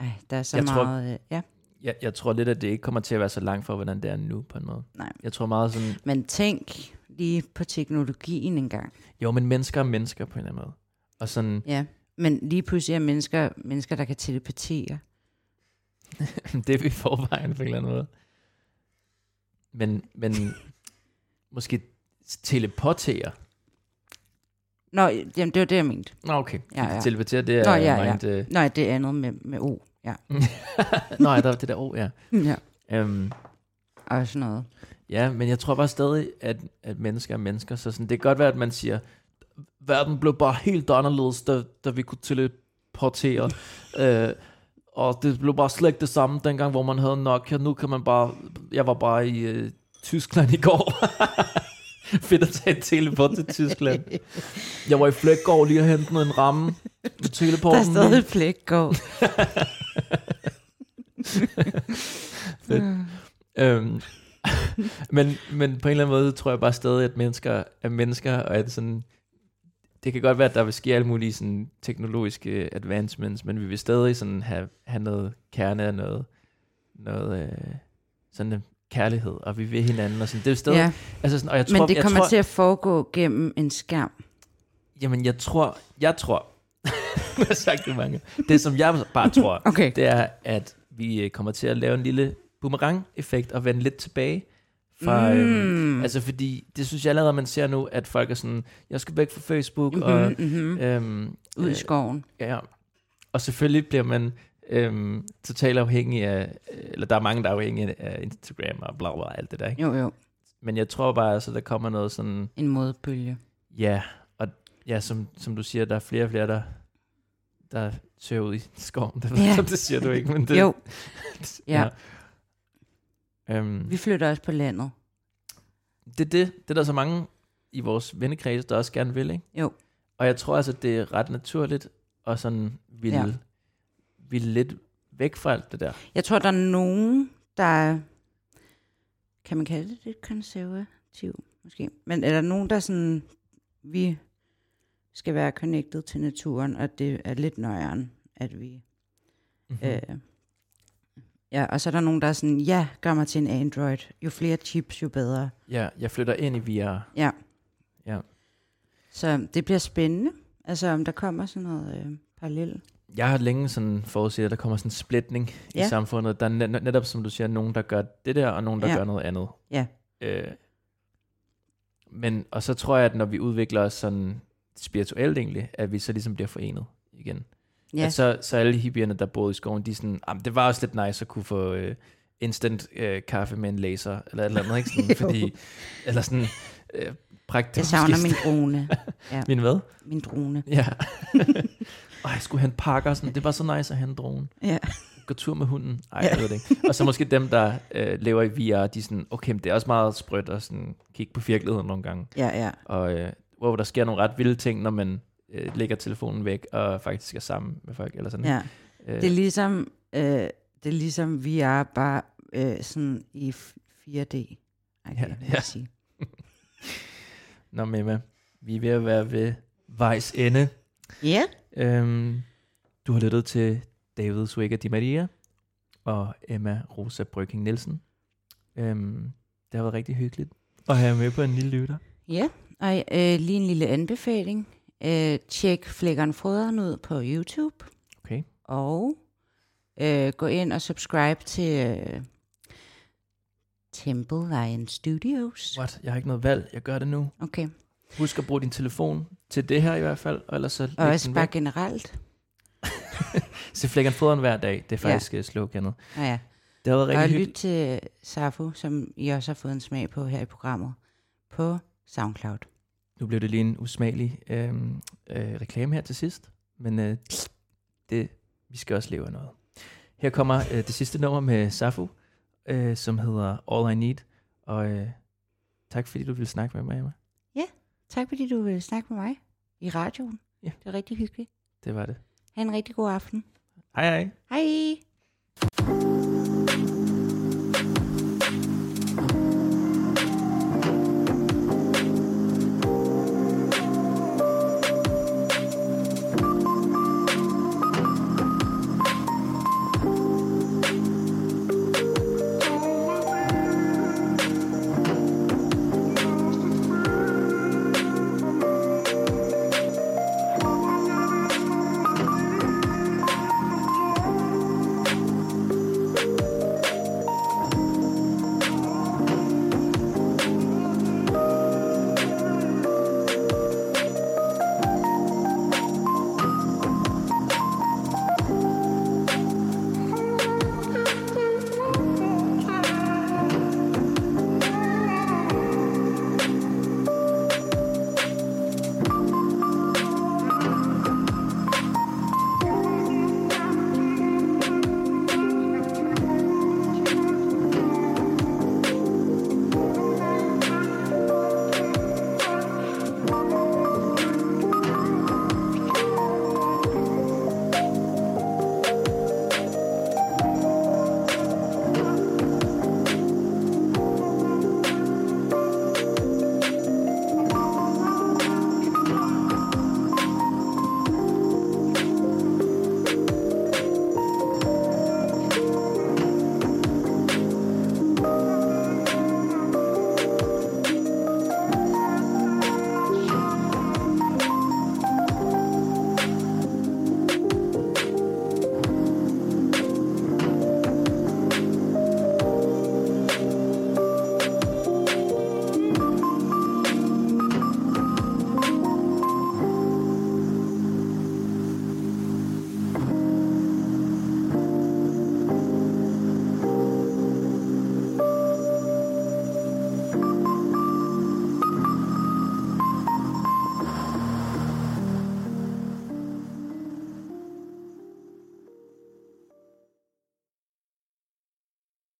Ej, der er så Jeg tror- meget... øh, ja. Jeg, jeg tror lidt, at det ikke kommer til at være så langt fra, hvordan det er nu, på en måde. Nej. Jeg tror meget sådan, Men tænk lige på teknologien engang. jo, men mennesker er mennesker på en eller anden måde. Og sådan, Ja. Men lige pludselig er mennesker, mennesker der kan telepatere. det er vi i forvejen på en eller anden måde. Men, men måske teleportere. Nå, jamen, det var det, jeg mente. Nå, okay. Ja, ja. Teleportere, det er Nå, ja, ja. mind, øh, Nej, det er andet med, med O. Ja. Nå, ja, der er det der ord, ja. ja. Øhm, Og sådan noget. ja, men jeg tror bare stadig, at, at mennesker er mennesker. Så sådan, det kan godt være, at man siger, verden blev bare helt anderledes, da, da vi kunne teleportere. øh, og det blev bare slet ikke det samme, dengang, hvor man havde Nokia. Nu kan man bare... Jeg var bare i øh, Tyskland i går. Fedt at tage et teleport til Tyskland. Jeg var i Flækgaard lige og hente en ramme Der teleporten. er stadig plækgård. Fedt. Øhm, men, men på en eller anden måde tror jeg bare stadig, at mennesker er mennesker, og at sådan, det kan godt være, at der vil ske alle mulige sådan, teknologiske advancements, men vi vil stadig sådan have, have noget kerne og noget, noget øh, sådan kærlighed, og vi vil hinanden, og sådan, det er stadig, Ja, altså sådan, og jeg tror, men det jeg kommer tror, til at foregå gennem en skærm. jamen jeg tror, jeg tror, jeg har sagt det mange, det som jeg bare tror, Okay. det er, at vi øh, kommer til at lave en lille boomerang-effekt og vende lidt tilbage. Fra, mm. øhm, altså fordi, det synes jeg allerede, man ser nu, at folk er sådan, jeg skal væk fra Facebook, mm-hmm, og mm-hmm. øhm, Ud i øh, skoven. ja, og selvfølgelig bliver man øhm, totalt afhængig af, eller der er mange, der er afhængige af Instagram og bla bla, alt det der, ikke? Jo, jo. Men jeg tror bare, altså, der kommer noget sådan, En modbølge. ja, og ja, som, som du siger, der er flere og flere, der, der søger ud i skoven. Det, Ja. ja. det siger du ikke, men det, Jo, ja. Øhm, vi flytter også på landet. det er det. Det er der så mange i vores vennekreds, der også gerne vil, ikke? Jo. Og jeg tror altså, det er ret naturligt at sådan ville, Ja. Ja. ville lidt væk fra alt det der. Jeg tror, der er nogen, der er, kan man kalde det lidt konservativ? måske. Men er der nogen, der sådan, vi skal være connected til naturen, og det er lidt nøjeren, at vi... Mm-hmm. Øh, ja, og så er der nogen, der er sådan, ja, gør mig til en Android. Jo flere chips, jo bedre. Ja, jeg flytter ind i VR. Ja. Ja. Så det bliver spændende. Altså, om der kommer sådan noget øh, parallelt. Jeg har længe sådan forudset, at der kommer sådan en splitning ja. I samfundet. Der er net, netop, som du siger, nogen, der gør det der, og nogen, der ja. Gør noget andet. Ja. Øh, men, og så tror jeg, at når vi udvikler os sådan spirituelt egentlig, at vi så ligesom bliver forenet igen. Ja, At så, så alle hippierne, der boede i skoven, de sådan, "Jamen, det var også lidt nice at kunne få øh, instant øh, kaffe med en laser, eller et eller andet, ikke? Sådan, fordi, eller sådan, øh, praktisk. jeg savner min drone. Min hvad? Min drone. Ja. og jeg skulle have en pakker, sådan, det var så nice at have en drone. Ja. Gå tur med hunden. Ej, Ja. jeg ved det ikke. Og så måske dem, der øh, lever i VR, de er sådan, okay, men det er også meget sprødt at sådan, kigge på virkeligheden nogle gange. Ja, ja. Og øh, hvor der sker nogle ret vilde ting, når man øh, lægger telefonen væk, og faktisk er sammen med folk, eller sådan. ja. Øh, Det er ligesom, øh, det er ligesom VR, bare øh, sådan i f- 4D. Okay, Ja, ja, ja. ja. Sige. Nå, Memma, vi er ved at være ved vejs ende. Ja. Øhm, du har lyttet til David Suega Di Maria og Emma Rosa Brøking Nielsen. Øhm, det har været rigtig hyggeligt at have med på en lille lytter. Ja, og øh, lige en lille anbefaling. Øh, tjek Flækkeren Froderen ud på YouTube. Okay. Og øh, gå ind og subscribe til øh, Temple Lion Studios. What? Jeg har ikke noget valg. Jeg gør det nu. Okay. Husk at bruge din telefon til det her i hvert fald, og ellers så Og også bare væk. generelt. Se flækkeren foderen hver dag. Det er faktisk ja. sloganet. Ja, ja. Det har været Og rigtig lyt hyggeligt. til Safo, som I også har fået en smag på her i programmet, på SoundCloud. Nu blev det lige en usmagelig øh, øh, reklame her til sidst, men øh, det, vi skal også leve af noget. Her kommer øh, det sidste nummer med Safu, øh, som hedder All I Need, og øh, tak fordi du ville snakke med mig, Emma. Tak fordi du vil snakke med mig i radioen. Ja. Det er rigtig hyggeligt. Det var det. Ha' en rigtig god aften. Hej hej. Hej!